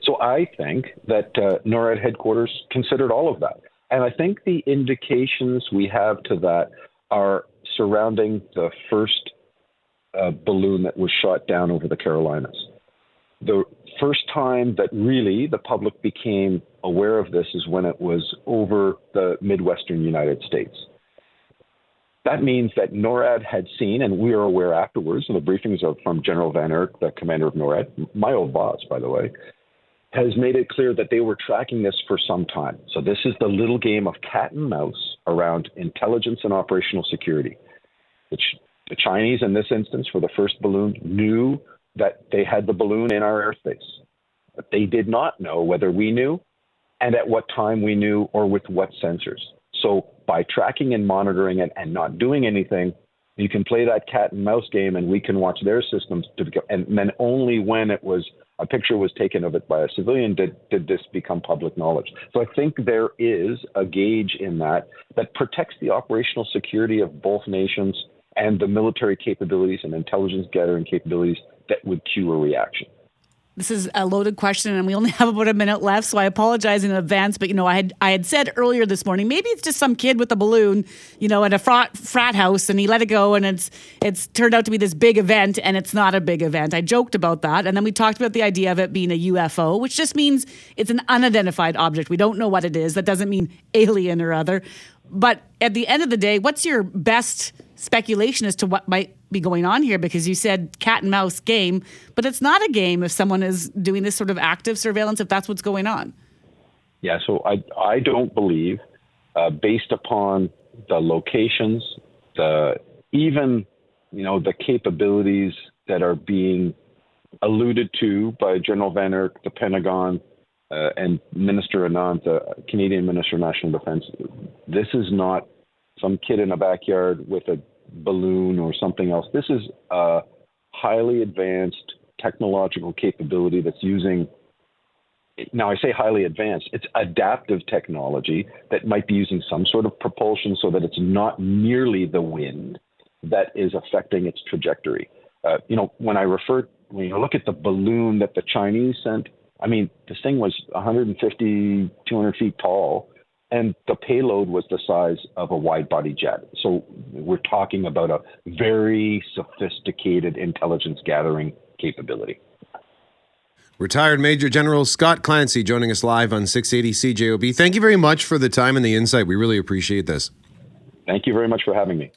So I think that uh, NORAD headquarters considered all of that. And I think the indications we have to that are surrounding the first uh, balloon that was shot down over the Carolinas. The first time that really the public became aware of this is when it was over the Midwestern United States. That means that NORAD had seen, and we are aware afterwards, and the briefings are from General VanHerck, the commander of NORAD, my old boss, by the way, has made it clear that they were tracking this for some time. So this is the little game of cat and mouse around intelligence and operational security. The, the Chinese, in this instance, for the first balloon, knew that they had the balloon in our airspace, but they did not know whether we knew and at what time we knew or with what sensors. So by tracking and monitoring it and not doing anything, you can play that cat and mouse game, and we can watch their systems. To, and then only when it was a picture was taken of it by a civilian did, did this become public knowledge. So I think there is a gauge in that that protects the operational security of both nations and the military capabilities and intelligence gathering capabilities that would cue a reaction. This is a loaded question, and we only have about a minute left, so I apologize in advance. But you know, I had I had said earlier this morning maybe it's just some kid with a balloon, you know, at a frat, frat house, and he let it go, and it's it's turned out to be this big event, and it's not a big event. I joked about that, and then we talked about the idea of it being a UFO, which just means it's an unidentified object. We don't know what it is. That doesn't mean alien or other. But at the end of the day, what's your best speculation as to what might be going on here? Because you said cat and mouse game, but it's not a game if someone is doing this sort of active surveillance, if that's what's going on. Yeah, so I, I don't believe, uh, based upon the locations, the even you know the capabilities that are being alluded to by General VanHerck, the Pentagon, uh, and Minister Anand, the Canadian Minister of National Defense. This is not some kid in a backyard with a balloon or something else. This is a highly advanced technological capability that's using now I say highly advanced, it's adaptive technology that might be using some sort of propulsion so that it's not merely the wind that is affecting its trajectory. Uh, you know, when I refer, when you look at the balloon that the Chinese sent, I mean, this thing was 150, 200 feet tall, and the payload was the size of a wide body jet. So we're talking about a very sophisticated intelligence gathering capability. Retired Major General Scott Clancy joining us live on 680 CJOB. Thank you very much for the time and the insight. We really appreciate this. Thank you very much for having me.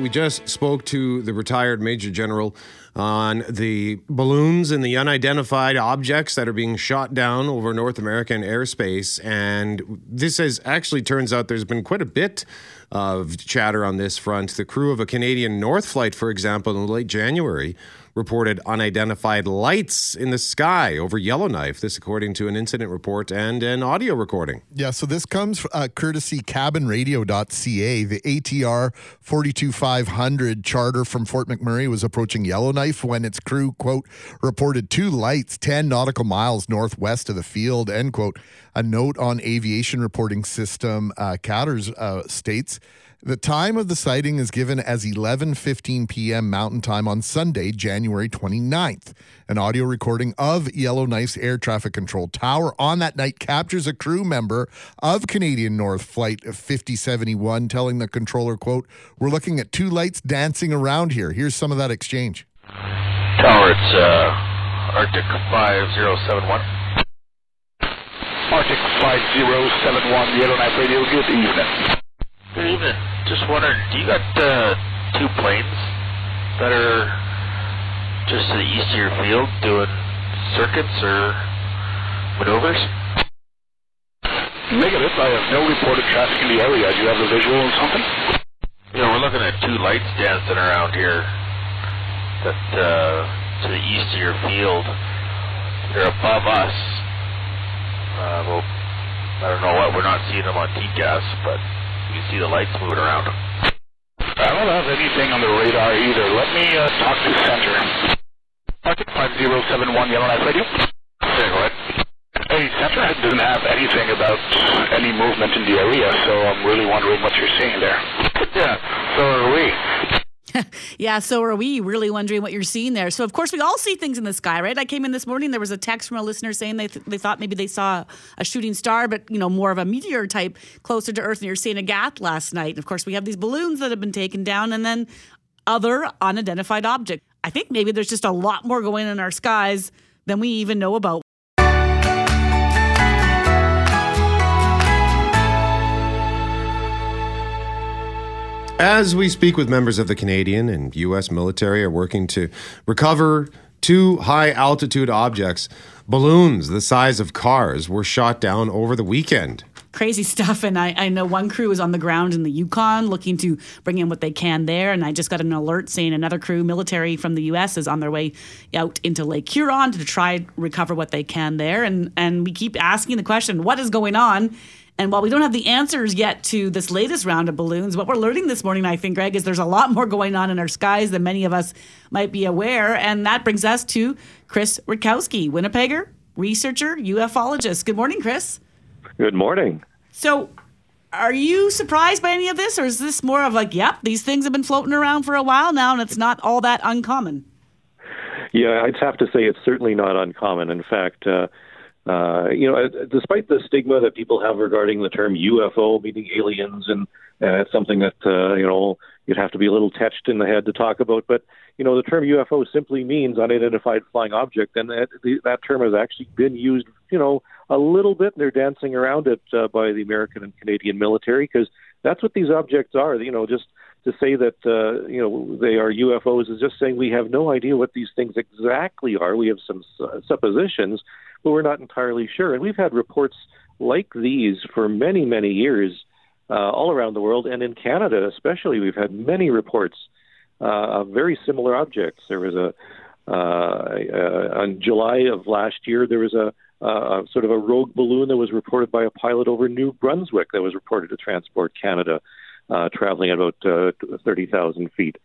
We just spoke to the retired Major General on the balloons and the unidentified objects that are being shot down over North American airspace. And this has actually turns out there's been quite a bit of chatter on this front. The crew of a Canadian North flight, for example, in late January, reported unidentified lights in the sky over Yellowknife. This, according to an incident report and an audio recording. Yeah, so this comes uh, courtesy cabinradio.ca. The ATR 42500 charter from Fort McMurray was approaching Yellowknife when its crew, quote, reported two lights 10 nautical miles northwest of the field, end quote. A note on aviation reporting system, uh, CADORS uh, states the time of the sighting is given as 11:15 p.m. Mountain Time on Sunday, January 29th. An audio recording of Yellowknife's air traffic control tower on that night captures a crew member of Canadian North Flight 5071 telling the controller, quote, "We're looking at two lights dancing around here." Here's some of that exchange. Tower, it's uh, Arctic 5071. Arctic 5071, Yellowknife Radio, good evening. Good evening. Just wondering, do you got uh, two planes that are just to the east of your field doing circuits or maneuvers? Negative. I have no reported traffic in the area. Do you have a visual or something? You know, we're looking at two lights dancing around here that uh, to the east of your field. They're above us. Uh, well, I don't know what. We're not seeing them on TCAS, but you see the lights moving around. I don't have anything on the radar either. Let me uh, talk to center. Arctic 5071 Yellowknife Radio. Okay, go ahead. Hey, center doesn't have anything about any movement in the area, so I'm really wondering what you're seeing there. Yeah, so are we. yeah, so are we really wondering what you're seeing there. So, of course, we all see things in the sky, right? I came in this morning, there was a text from a listener saying they, th- they thought maybe they saw a shooting star, but, you know, more of a meteor type closer to Earth. And you're seeing a GAT last night. And of course, we have these balloons that have been taken down and then other unidentified objects. I think maybe there's just a lot more going on in our skies than we even know about. As we speak with members of the Canadian and U.S. military are working to recover two high altitude objects, balloons the size of cars were shot down over the weekend. Crazy stuff. And I, I know one crew is on the ground in the Yukon looking to bring in what they can there. And I just got an alert saying another crew, military from the U.S., is on their way out into Lake Huron to try recover what they can there. And, and we keep asking the question, what is going on? And while we don't have the answers yet to this latest round of balloons, what we're learning this morning, I think, Greg, is there's a lot more going on in our skies than many of us might be aware. And that brings us to Chris Rutkowski, Winnipegger, researcher, ufologist. Good morning, Chris. Good morning. So, are you surprised by any of this, or is this more of like, yep, these things have been floating around for a while now and it's not all that uncommon? Yeah, I'd have to say it's certainly not uncommon. In fact, uh, uh, you know, despite the stigma that people have regarding the term UFO, meaning aliens, and uh, it's something that uh, you know you'd have to be a little touched in the head to talk about. But you know, the term UFO simply means unidentified flying object, and that that term has actually been used, you know, a little bit. And they're dancing around it uh, by the American and Canadian military because that's what these objects are. You know, just to say that uh, you know they are UFOs is just saying we have no idea what these things exactly are. We have some uh, suppositions, but we're not entirely sure. And we've had reports like these for many, many years uh, all around the world, and in Canada especially. We've had many reports uh, of very similar objects. There was a uh, uh, on July of last year, there was a, uh, sort of a rogue balloon that was reported by a pilot over New Brunswick that was reported to transport Canada, uh, traveling at about uh, 30,000 feet.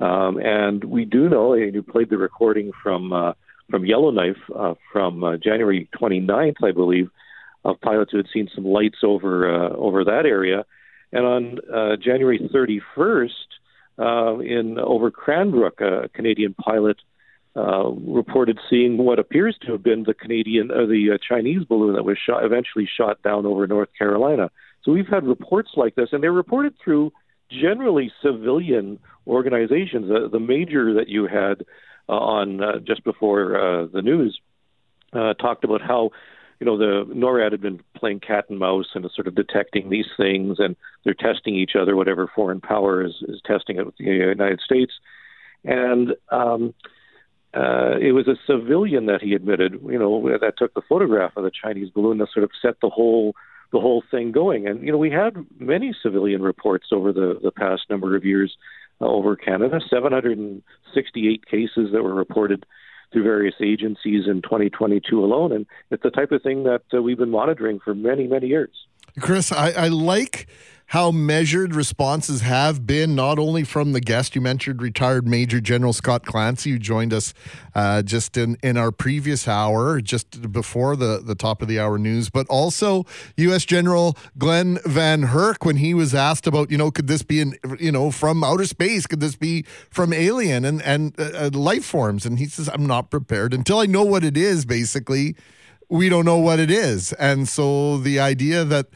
Um, and we do know, and you played the recording from uh, from Yellowknife uh, from uh, January 29th, I believe, of pilots who had seen some lights over uh, over that area. And on uh, January 31st, uh, in over Cranbrook, a Canadian pilot uh, reported seeing what appears to have been the Canadian or the uh, Chinese balloon that was shot, eventually shot down over North Carolina. So we've had reports like this, and they're reported through generally civilian organizations. Uh, the major that you had uh, on uh, just before uh, the news uh, talked about how you know the NORAD had been playing cat and mouse and sort of detecting these things, and they're testing each other. Whatever foreign power is is testing it with the United States, and um, uh, it was a civilian that he admitted, you know, that took the photograph of the Chinese balloon that sort of set the whole the whole thing going. And you know, we had many civilian reports over the the past number of years uh, over Canada. 768 cases that were reported through various agencies in 2022 alone, and it's the type of thing that uh, we've been monitoring for many many years. Chris, I, I like how measured responses have been, not only from the guest you mentioned, retired Major General Scott Clancy, who joined us uh, just in, in our previous hour, just before the, the top of the hour news, but also U.S. General Glen VanHerck when he was asked about, you know, could this be, an, you know, from outer space? Could this be from alien and, and uh, uh life forms? And he says, I'm not prepared until I know what it is, basically we don't know what it is. And so the idea that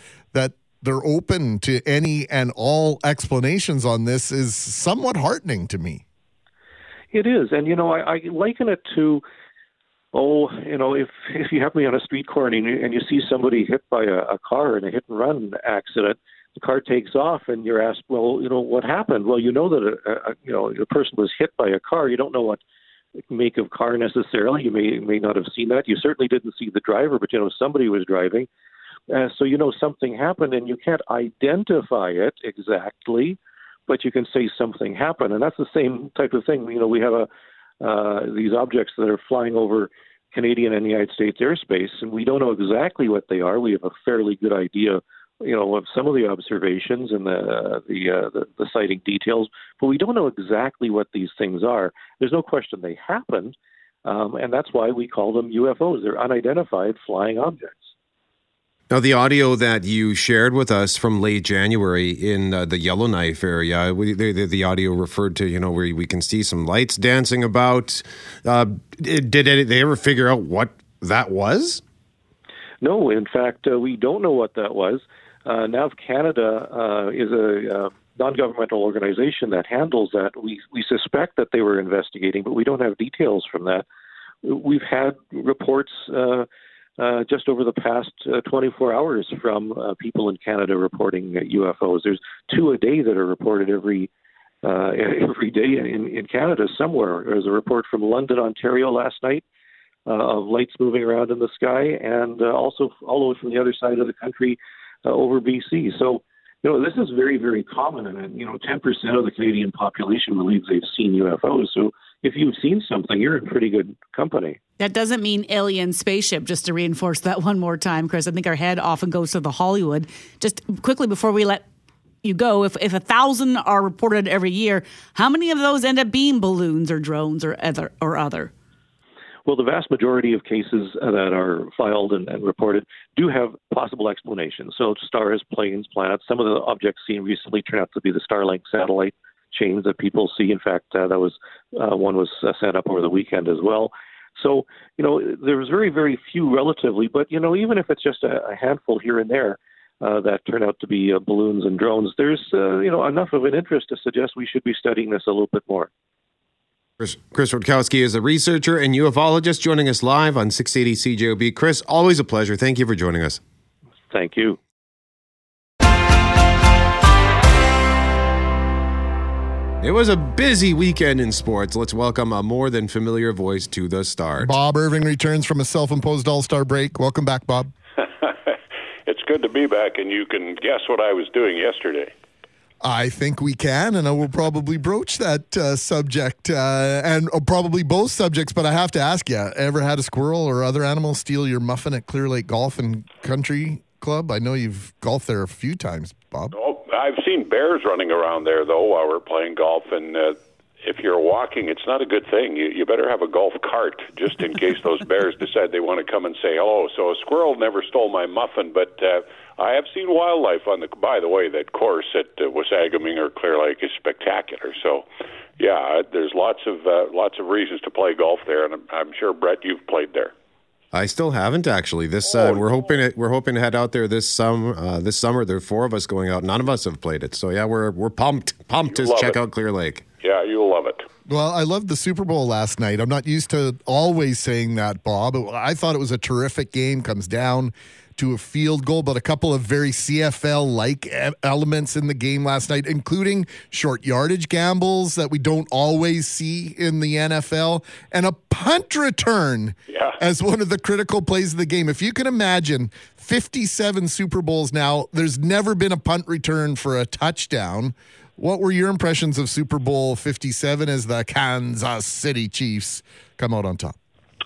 they're open to any and all explanations on this is somewhat heartening to me. It is, and you know, I, I liken it to, oh, you know, if if you happen be on a street corner and you, and you see somebody hit by a, a car in a hit and run accident, the car takes off, and you're asked, well, you know, what happened? Well, you know that a, a you know the person was hit by a car. You don't know what make of car necessarily. You may may not have seen that. You certainly didn't see the driver, but you know somebody was driving. Uh, so you know something happened, and you can't identify it exactly, but you can say something happened, and that's the same type of thing. You know, we have a uh, these objects that are flying over Canadian and United States airspace, and we don't know exactly what they are. We have a fairly good idea, you know, of some of the observations and the the, uh, the the sighting details, but we don't know exactly what these things are. There's no question they happened, um, and that's why we call them UFOs. They're unidentified flying objects. Now, the audio that you shared with us from late January in uh, the Yellowknife area, we, the, the, audio referred to, you know, where we can see some lights dancing about. Uh, did they ever figure out what that was? No, in fact, uh, we don't know what that was. Uh, NAV Canada uh, is a uh, non-governmental organization that handles that. We we suspect that they were investigating, but we don't have details from that. We've had reports uh, just over the past uh, 24 hours from uh, people in Canada reporting UFOs. There's two a day that are reported every uh, every day in, in Canada somewhere. There's a report from London, Ontario last night uh, of lights moving around in the sky, and also all the way from the other side of the country over BC. So you know, this is very, very common, and you know, 10% of the Canadian population believes they've seen UFOs. So if you've seen something, you're in pretty good company. That doesn't mean alien spaceship, just to reinforce that one more time, Chris. I think our head often goes to the Hollywood. Just quickly before we let you go, if, if a thousand are reported every year, how many of those end up being balloons or drones or other or other? Well, the vast majority of cases uh, that are filed and, and, reported do have possible explanations. So, stars, planes, planets. Some of the objects seen recently turn out to be the Starlink satellite chains that people see. In fact, uh, that was uh, one was uh, set up over the weekend as well. So, you know, there's very, very few relatively, but you know, even if it's just a, a handful here and there uh, that turn out to be uh, balloons and drones, there's uh, you know enough of an interest to suggest we should be studying this a little bit more. Chris, Chris Rutkowski is a researcher and ufologist joining us live on 680 CJOB. Chris, always a pleasure. Thank you for joining us. Thank you. It was a busy weekend in sports. Let's welcome a more than familiar voice to the start. Bob Irving returns from a self imposed all star break. Welcome back, Bob. it's good to be back, and you can guess what I was doing yesterday. I think we can, and I will probably broach that uh, subject uh, and uh, probably both subjects. But I have to ask you: ever had a squirrel or other animal steal your muffin at Clear Lake Golf and Country Club? I know you've golfed there a few times, Bob. Oh, I've seen bears running around there though while we're playing golf, and uh, if you're walking, it's not a good thing. You, you better have a golf cart just in case those bears decide they want to come and say hello. So a squirrel never stole my muffin, but uh, I have seen wildlife on the. By the way, that course at uh, Wasagaming or Clear Lake is spectacular. So, yeah, there's lots of uh, lots of reasons to play golf there, and I'm, I'm sure Brett, you've played there. I still haven't actually. This uh, Oh, we're hoping it, we're hoping to head out there this summer. Uh, this summer, there are four of us going out. None of us have played it, so yeah, we're we're pumped pumped to check it. out Clear Lake. Yeah, you'll love it. Well, I loved the Super Bowl last night. I'm not used to always saying that, Bob. I thought it was a terrific game. Comes down to a field goal, but a couple of very CFL like elements in the game last night, including short yardage gambles that we don't always see in the NFL, and a punt return Yeah. as one of the critical plays of the game. If you can imagine 57 Super Bowls now, there's never been a punt return for a touchdown. What were your impressions of Super Bowl 57 as the Kansas City Chiefs come out on top?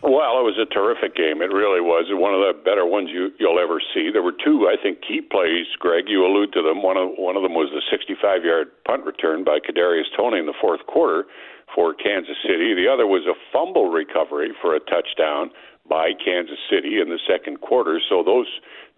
Well, it was a terrific game. It really was. One of the better ones you, you'll ever see. There were two, I think, key plays. Greg, you allude to them. One of one of them was the 65-yard punt return by Kadarius Toney in the fourth quarter for Kansas City. The other was a fumble recovery for a touchdown by Kansas City in the second quarter. So those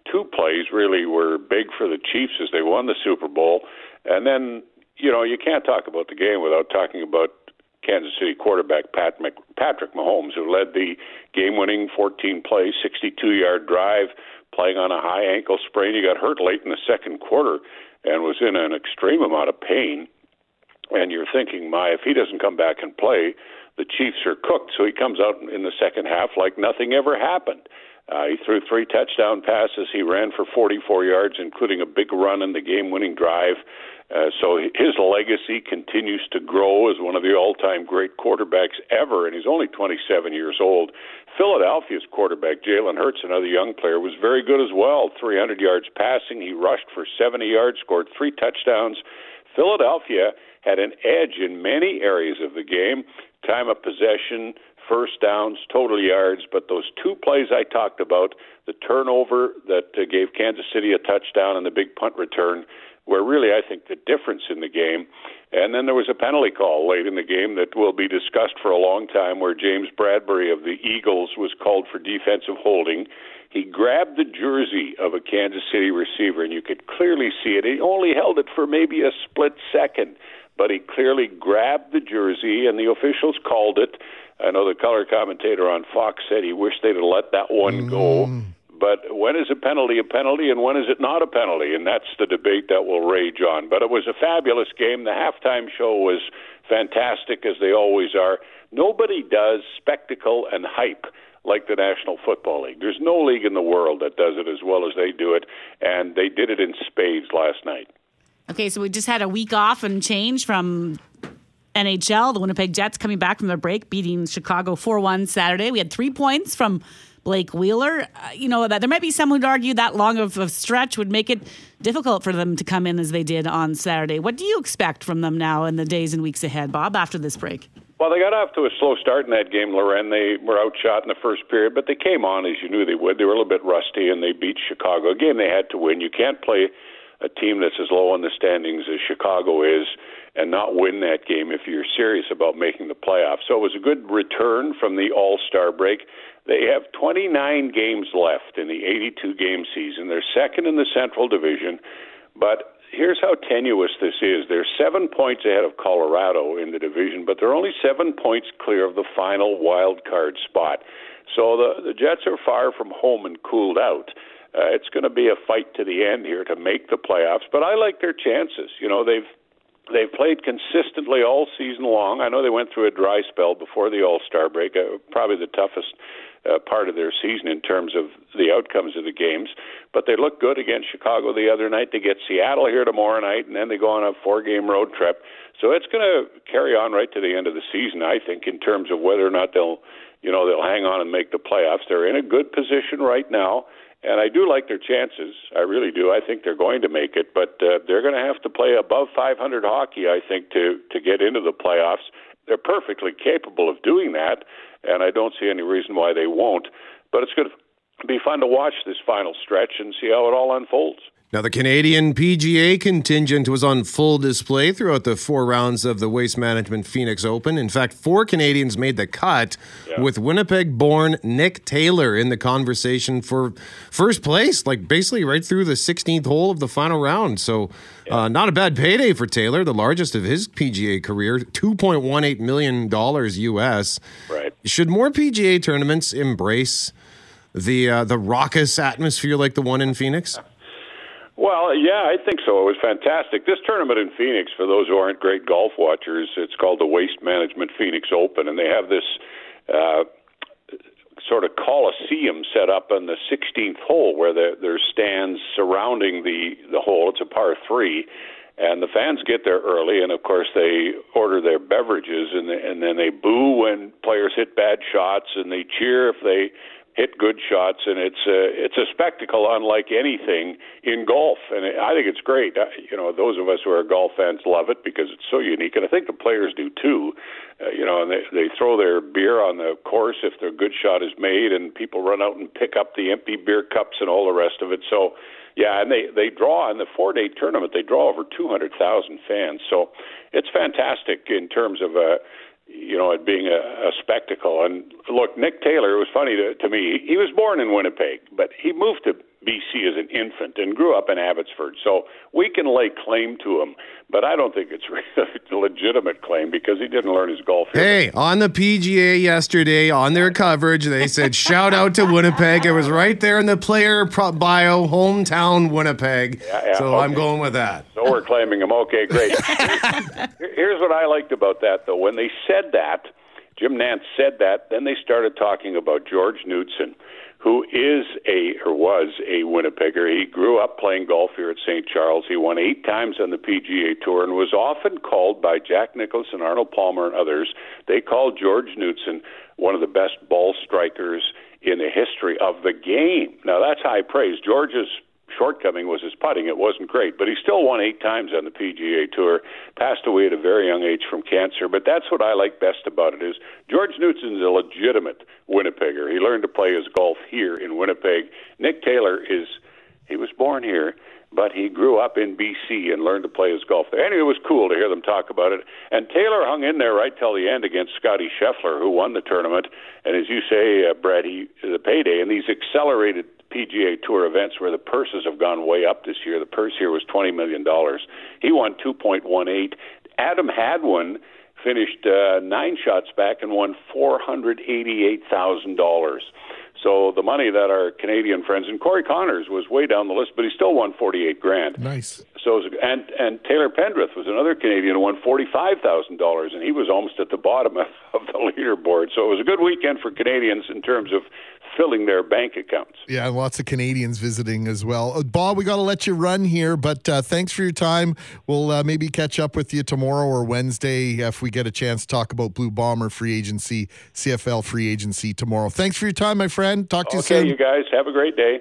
two plays really were big for the Chiefs as they won the Super Bowl. And then, you know, you can't talk about the game without talking about Kansas City quarterback Pat Mc, Patrick Mahomes, who led the game-winning 14-play, 62-yard drive, playing on a high ankle sprain. He got hurt late in the second quarter and was in an extreme amount of pain. And you're thinking, my, if he doesn't come back and play, the Chiefs are cooked. So he comes out in the second half like nothing ever happened. Uh, he threw three touchdown passes. He ran for 44 yards, including a big run in the game-winning drive. Uh, so his legacy continues to grow as one of the all-time great quarterbacks ever, and he's only 27 years old. Philadelphia's quarterback Jalen Hurts, another young player, was very good as well. 300 yards passing, he rushed for 70 yards, scored three touchdowns. Philadelphia had an edge in many areas of the game: time of possession, first downs, total yards. But those two plays I talked about, the turnover that uh, gave Kansas City a touchdown and the big punt return, were really, I think, the difference in the game. And then there was a penalty call late in the game that will be discussed for a long time where James Bradberry of the Eagles was called for defensive holding. He grabbed the jersey of a Kansas City receiver, and you could clearly see it. He only held it for maybe a split second, but he clearly grabbed the jersey, and the officials called it. I know the color commentator on Fox said he wished they'd have let that one go. Mm. But when is a penalty a penalty and when is it not a penalty? And that's the debate that will rage on. But it was a fabulous game. The halftime show was fantastic, as they always are. Nobody does spectacle and hype like the National Football League. There's no league in the world that does it as well as they do it, and they did it in spades last night. Okay, so we just had a week off and change from NHL. The Winnipeg Jets coming back from their break, beating Chicago 4 1 Saturday. We had three points from Blake Wheeler. Uh, you know, that there might be some who'd argue that long of a stretch would make it difficult for them to come in as they did on Saturday. What do you expect from them now in the days and weeks ahead, Bob, after this break? Well, they got off to a slow start in that game, Loren. They were outshot in the first period, but they came on as you knew they would. They were a little bit rusty, and they beat Chicago. A game they had to win. You can't play a team that's as low on the standings as Chicago is and not win that game if you're serious about making the playoffs. So it was a good return from the All Star break. They have 29 games left in the 82 game season. They're second in the Central Division, but here's how tenuous this is. They're seven points ahead of Colorado in the division, but they're only seven points clear of the final wild card spot. So the, the Jets are far from home and cooled out. Uh, it's going to be a fight to the end here to make the playoffs, but I like their chances. You know, they've they've played consistently all season long. I know they went through a dry spell before the All Star break, uh, probably the toughest uh, part of their season in terms of the outcomes of the games. But they look good against Chicago the other night. They get Seattle here tomorrow night, and then they go on a four-game road trip. So it's going to carry on right to the end of the season, I think, in terms of whether or not they'll, you know, they'll hang on and make the playoffs. They're in a good position right now. And I do like their chances. I really do. I think they're going to make it, but uh, they're going to have to play above 500 hockey, I think, to to get into the playoffs. They're perfectly capable of doing that, and I don't see any reason why they won't. But it's going to be fun to watch this final stretch and see how it all unfolds. Now, the Canadian PGA contingent was on full display throughout the four rounds of the Waste Management Phoenix Open. In fact, four Canadians made the cut, with Winnipeg born Nick Taylor in the conversation for first place, like basically right through the 16th hole of the final round. So, uh, not a bad payday for Taylor, the largest of his PGA career, $2.18 million US. Right. Should more PGA tournaments embrace the, uh, the raucous atmosphere like the one in Phoenix? Well, yeah, I think so. It was fantastic. This tournament in Phoenix, for those who aren't great golf watchers, it's called the Waste Management Phoenix Open, and they have this uh, sort of coliseum set up on the 16th hole where there, there's stands surrounding the the hole. It's a par three, and the fans get there early, and of course they order their beverages, and and then they boo when players hit bad shots, and they cheer if they hit good shots, and it's a it's a spectacle unlike anything in golf, and I think it's great. Uh, You know, those of us who are golf fans love it because it's so unique, and I think the players do too. Uh, you know, and they they throw their beer on the course if their good shot is made, and people run out and pick up the empty beer cups and all the rest of it. So. Yeah, and they they draw in the four day tournament. They draw over two hundred thousand fans, so it's fantastic in terms of uh, you know, it being a, a spectacle. And look, Nick Taylor, it was funny to, to me. He was born in Winnipeg, but he moved to BC as an infant and grew up in Abbotsford. So we can lay claim to him, but I don't think it's really a legitimate claim because he didn't learn his golf. Hey, on the PGA yesterday, on their coverage, they said shout out to Winnipeg. It was right there in the player bio, hometown Winnipeg. Yeah, yeah, so I'm going with that. So we're claiming him. Okay, great. Here's what I liked about that, though. When they said that, Jim Nantz said that, then they started talking about George Knudson, who is a or was a Winnipegger. He grew up playing golf here at St. Charles. He won eight times on the PGA Tour and was often called by Jack and Arnold Palmer and others. They called George Knudson one of the best ball strikers in the history of the game. Now that's high praise. George's shortcoming was his putting. It wasn't great, but he still won eight times on the PGA Tour. Passed away at a very young age from cancer. But that's what I like best about it is George Knudson's a legitimate Winnipegger. He learned to play his golf here in Winnipeg. Nick Taylor is he was born here. But he grew up in BC and learned to play his golf there. Anyway, it was cool to hear them talk about it. And Taylor hung in there right till the end against Scotty Scheffler, who won the tournament. And as you say, uh, Brett, he the payday and these accelerated PGA Tour events where the purses have gone way up this year. The purse here was twenty million dollars. He won two point one eight. Adam Hadwin finished uh, nine shots back and won four hundred eighty-eight thousand dollars. So the money that our Canadian friends and Corey Conners was way down the list, but he still won forty-eight grand. Nice. So was, and and Taylor Pendrith was another Canadian who won forty-five thousand dollars, and he was almost at the bottom of, of the leaderboard. So it was a good weekend for Canadians in terms of filling their bank accounts. Yeah, lots of Canadians visiting as well. Uh, Bob, we got to let you run here, but uh, thanks for your time. We'll uh, maybe catch up with you tomorrow or Wednesday if we get a chance to talk about Blue Bomber free agency, CFL free agency tomorrow. Thanks for your time, my friend. Talk to you Okay, soon. you guys have a great day.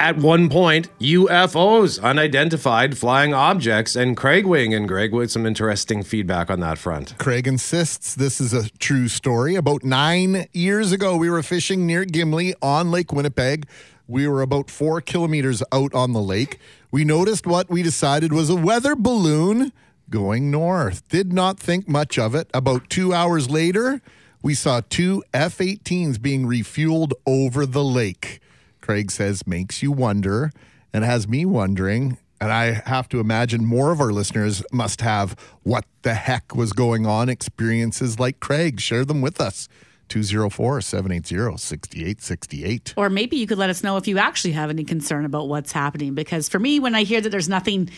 At one point, UFOs, unidentified flying objects, and Craig Wing and Greg with some interesting feedback on that front. Craig insists this is a true story. About nine years ago, we were fishing near Gimli on Lake Winnipeg. We were about four kilometers out on the lake. We noticed what we decided was a weather balloon going north. Did not think much of it. About two hours later, we saw two F 18s being refueled over the lake. Craig says makes you wonder and has me wondering. And I have to imagine more of our listeners must have what the heck was going on experiences like Craig. Share them with us. 204 780 6868. Or maybe you could let us know if you actually have any concern about what's happening. Because for me, when I hear that there's nothing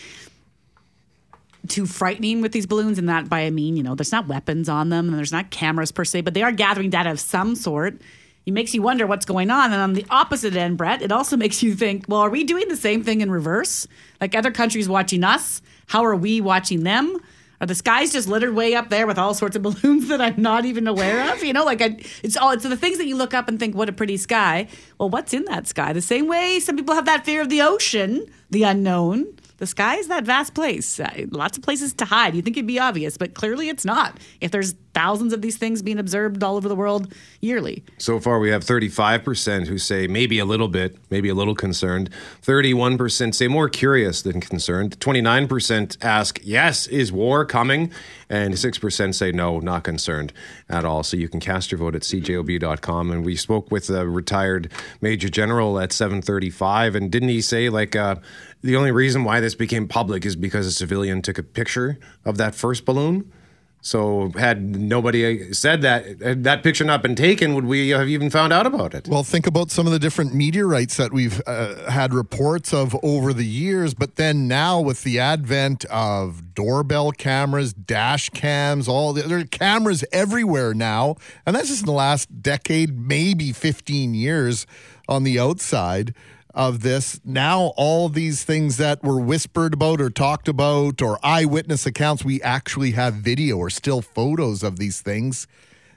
too frightening with these balloons, and that by I mean, you know, there's not weapons on them and there's not cameras per se, but they are gathering data of some sort. It makes you wonder what's going on. And on the opposite end, Brett, it also makes you think, well, are we doing the same thing in reverse? Like other countries watching us? How are we watching them? Are the skies just littered way up there with all sorts of balloons that I'm not even aware of? You know, like I, it's all it's the things that you look up and think, what a pretty sky. Well, what's in that sky? The same way some people have that fear of the ocean, the unknown. The sky is that vast place. Uh, lots of places to hide. You think it'd be obvious, but clearly it's not. If there's thousands of these things being observed all over the world yearly. So far, we have 35% who say maybe a little bit, maybe a little concerned. 31% say more curious than concerned. 29% ask, yes, is war coming? And 6% say no, not concerned at all. So you can cast your vote at cjob.com. And we spoke with a retired Major General at 735. And didn't he say, like, uh, the only reason why this became public is because a civilian took a picture of that first balloon? So, had nobody said that, had that picture not been taken, would we have even found out about it? Well, think about some of the different meteorites that we've uh, had reports of over the years, but then now with the advent of doorbell cameras, dash cams, all the, there are cameras everywhere now, and that's just in the last decade, maybe 15 years on the outside of this. Now, all these things that were whispered about or talked about or eyewitness accounts, we actually have video or still photos of these things.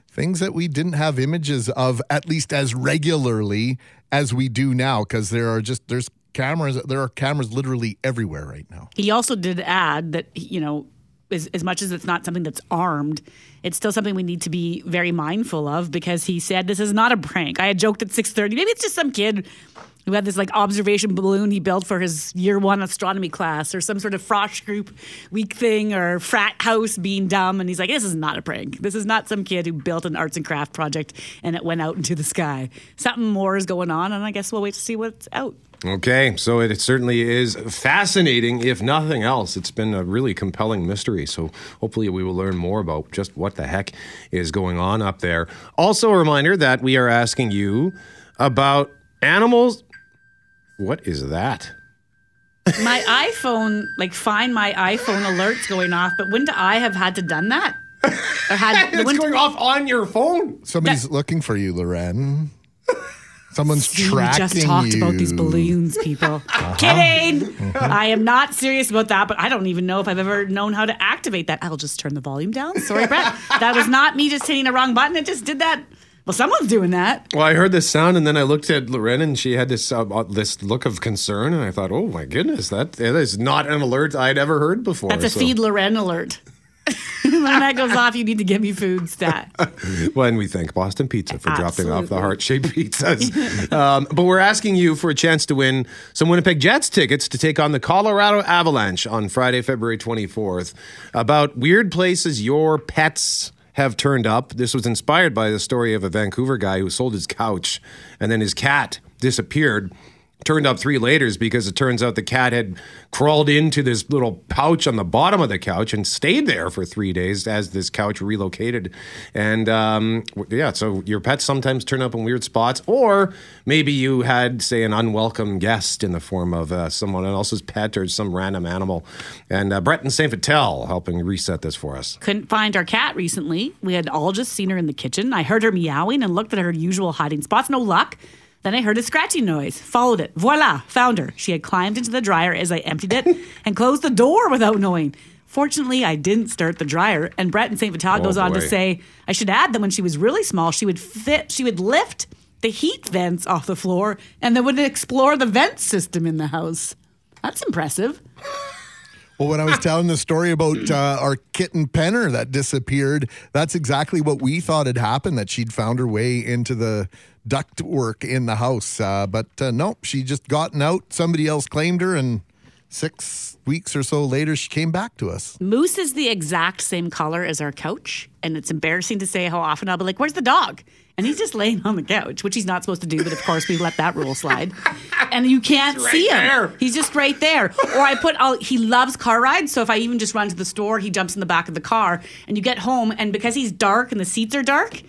Things that we didn't have images of at least as regularly as we do now, because there are just, there's cameras, there are cameras literally everywhere right now. He also did add that, you know, as, as much as it's not something that's armed, it's still something we need to be very mindful of because he said this is not a prank. I had joked at 6:30, maybe it's just some kid who had this like observation balloon he built for his year one astronomy class or some sort of frosh group week thing or frat house being dumb and he's like this is not a prank this is not some kid who built an arts and craft project and it went out into the sky something more is going on and i guess we'll wait to see what's out Okay, so it certainly is fascinating, if nothing else. It's been a really compelling mystery. So hopefully, we will learn more about just what the heck is going on up there. Also, a reminder that we are asking you about animals. What is that? my iphone like find my iphone alerts going off but wouldn't i have had to done that or had it's wouldn't- going off on your phone. Somebody's looking for you, Loren. Someone's See, tracking we just talked you. about these balloons, people. Uh-huh. Kidding. Uh-huh. I am not serious about that, but I don't even know if I've ever known how to activate that. I'll just turn the volume down. Sorry, Brett. that was not me just hitting a wrong button. It just did that. Well, someone's doing that. Well, I heard this sound, and then I looked at Loren, and she had this uh, this look of concern, and I thought, "Oh my goodness, that, that is not an alert I'd ever heard before." That's a So- feed Loren alert. when that goes off, you need to give me food stat. Well, and we thank Boston Pizza for dropping off the heart shaped pizzas. um, but we're asking you for a chance to win some Winnipeg Jets tickets to take on the Colorado Avalanche on Friday, February 24th. About weird places your pets have turned up. This was inspired by the story of a Vancouver guy who sold his couch and then his cat disappeared. Turned up three laters because it turns out the cat had crawled into this little pouch on the bottom of the couch and stayed there for three days as this couch relocated. And um, yeah, so your pets sometimes turn up in weird spots, or maybe you had, say, an unwelcome guest in the form of uh, someone else's pet or some random animal. And uh, Brett and St. Vital helping reset this for us. Couldn't find our cat recently. We had all just seen her in the kitchen. I heard her meowing and looked at her usual hiding spots. No luck. Then I heard a scratching noise. Followed it. Voila, found her. She had climbed into the dryer as I emptied it and closed the door without knowing. Fortunately, I didn't start the dryer. And Brett and St. Vital Oh, goes on to say, I should add that when she was really small, she would fit, she would lift the heat vents off the floor and then would explore the vent system in the house. That's impressive. Well, when I was telling the story about uh, our kitten Penner that disappeared, that's exactly what we thought had happened. That she'd found her way into the ductwork in the house, uh, but uh, nope, she just gotten out. Somebody else claimed her, and six weeks or so later, she came back to us. Moose is the exact same color as our couch, and it's embarrassing to say how often I'll be like, "Where's the dog?" And he's just laying on the couch, which he's not supposed to do, but of course we let that rule slide. And you can't right see him; there. he's just right there. Or I put, I'll, he loves car rides, so if I even just run to the store, he jumps in the back of the car, and you get home, and because he's dark and the seats are dark,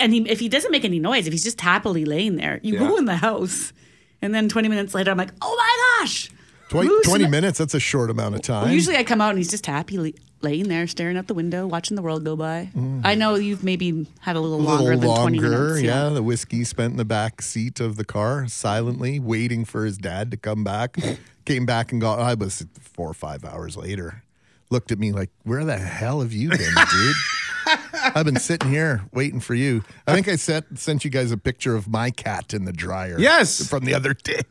and he, if he doesn't make any noise, if he's just happily laying there, you go Yeah. in the house, and then twenty minutes later, I'm like, "Oh my gosh!" Twenty, 20 minutes, that's a short amount of time. well, usually I come out and he's just happy la- laying there, staring out the window, watching the world go by. Mm. I know you've maybe had a little a longer little than 20 longer, minutes. yeah. The whiskey spent in the back seat of the car silently, waiting for his dad to come back. Came back and got. I was four or five hours later. Looked at me like, "Where the hell have you been, dude?" I've been sitting here waiting for you. I think I sent sent you guys a picture of my cat in the dryer. Yes. from the other day.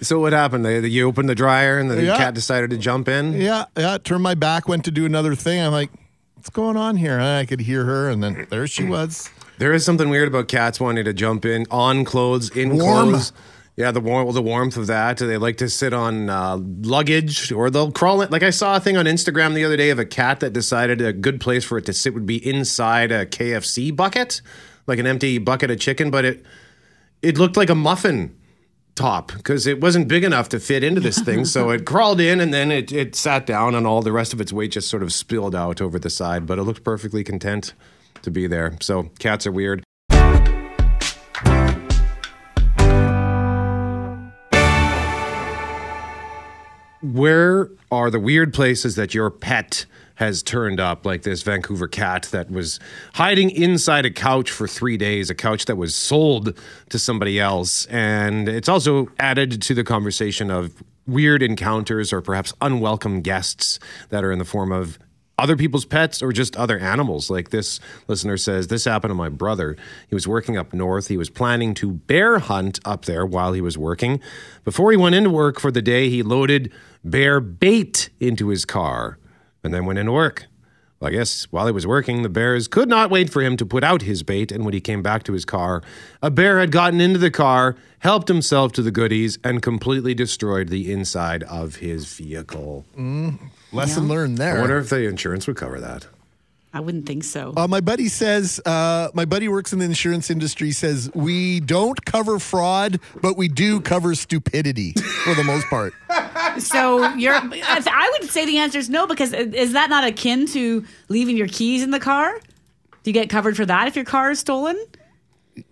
So what happened? They, you opened the dryer and the Yeah. cat decided to jump in? Yeah, yeah. Turned my back, went to do another thing. I'm like, what's going on here? And I could hear her, and then there she was. There is something weird about cats wanting to jump in on clothes, in Warm. clothes. Yeah, the warm, the warmth of that. They like to sit on uh, luggage, or they'll crawl in. Like I saw a thing on Instagram the other day of a cat that decided a good place for it to sit would be inside a KFC bucket, like an empty bucket of chicken, but it it looked like a muffin top because it wasn't big enough to fit into this thing. so it crawled in and then it, it sat down, and all the rest of its weight just sort of spilled out over the side. But it looked perfectly content to be there. So cats are weird. Where are the weird places that your pet has turned up, like this Vancouver cat that was hiding inside a couch for three days, a couch that was sold to somebody else? And it's also added to the conversation of weird encounters or perhaps unwelcome guests that are in the form of other people's pets or just other animals. Like this listener says, this happened to my brother. He was working up north. He was planning to bear hunt up there while he was working. Before he went into work for the day, he loaded bear bait into his car and then went into work. Well, I guess while he was working, the bears could not wait for him to put out his bait. And when he came back to his car, a bear had gotten into the car, helped himself to the goodies, and completely destroyed the inside of his vehicle. Mm, lesson learned there. I wonder if the insurance would cover that. I wouldn't think so. Uh, my buddy says, uh, my buddy works in the insurance industry, says, we don't cover fraud, but we do cover stupidity for the most part. So you're. I would say the answer is no because is that not akin to leaving your keys in the car? Do you get covered for that if your car is stolen?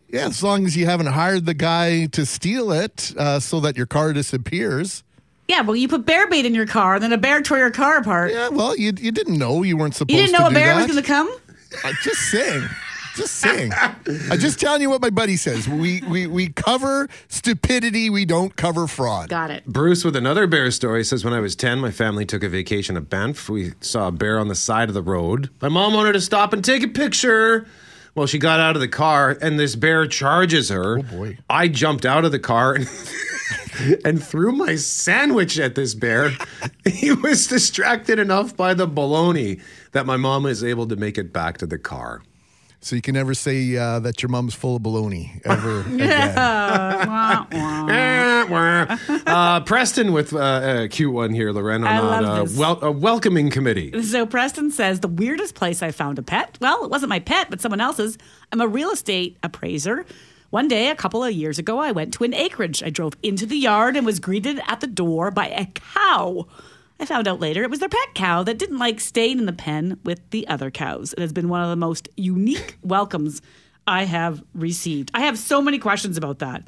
Yeah, as long as you haven't hired the guy to steal it uh, so that your car disappears. Yeah, well, you put bear bait in your car, and then a bear tore your car apart. Yeah, well, you, you didn't know you weren't supposed to. You didn't know a bear that. was going to come. I'm just saying. Just saying. I'm just telling you what my buddy says. We, we we cover stupidity. We don't cover fraud. Got it. Bruce with another bear story says when I was 10, my family took a vacation to Banff. We saw a bear on the side of the road. My mom wanted to stop and take a picture. Well, she got out of the car and this bear charges her. Oh boy. I jumped out of the car and, and threw my sandwich at this bear. he was distracted enough by the bologna that my mom was able to make it back to the car. So you can never say uh, that your mom's full of baloney ever again. uh, Preston with uh, a cute one here, Loren, I on love uh, this. wel- a welcoming committee. So Preston says the weirdest place I found a pet. Well, it wasn't my pet, but someone else's. I'm a real estate appraiser. One day, a couple of years ago, I went to an acreage. I drove into the yard and was greeted at the door by a cow. I found out later it was their pet cow that didn't like staying in the pen with the other cows. It has been one of the most unique welcomes I have received. I have so many questions about that.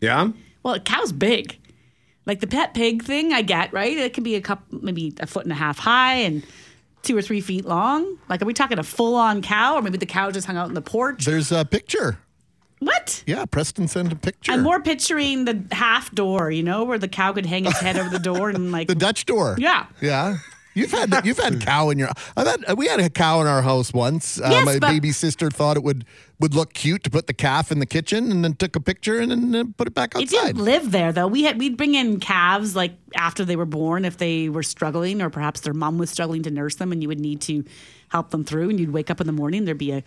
Yeah? Well, a cow's big. Like the pet pig thing, I get, right? It can be a couple, maybe a foot and a half high and two or three feet long. Like, are we talking a full on cow, or maybe the cow just hung out in the porch? There's a picture. What? Yeah, Preston sent a picture. I'm more picturing the half door, you know, where the cow could hang its head over the door and like the Dutch door. Yeah. Yeah. You've had you've had cow in your. I've had, we had a cow in our house once. Uh, my but- baby sister thought it would would look cute to put the calf in the kitchen, and then took a picture and then uh, put it back outside. It didn't live there though. We had we'd bring in calves like after they were born if they were struggling or perhaps their mom was struggling to nurse them and you would need to help them through and you'd wake up in the morning there'd be a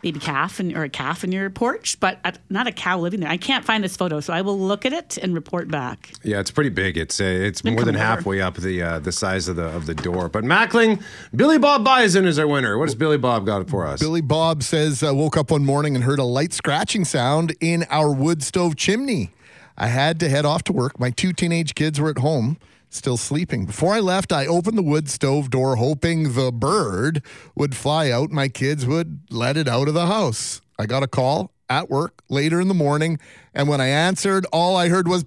baby calf and or a calf in your porch, but uh, not a cow living there. I can't find this photo, so I will look at it and report back. Yeah, it's pretty big. It's uh, it's more than over. halfway up the uh, the size of the of the door. But Mackling, Billy Bob Bison is our winner. What does Billy Bob got for us? Billy Bob says, uh, woke up one morning and heard a light scratching sound in our wood stove chimney. I had to head off to work. My two teenage kids were at home, still sleeping. Before I left, I opened the wood stove door, hoping the bird would fly out. My kids would let it out of the house. I got a call at work later in the morning, and when I answered, all I heard was.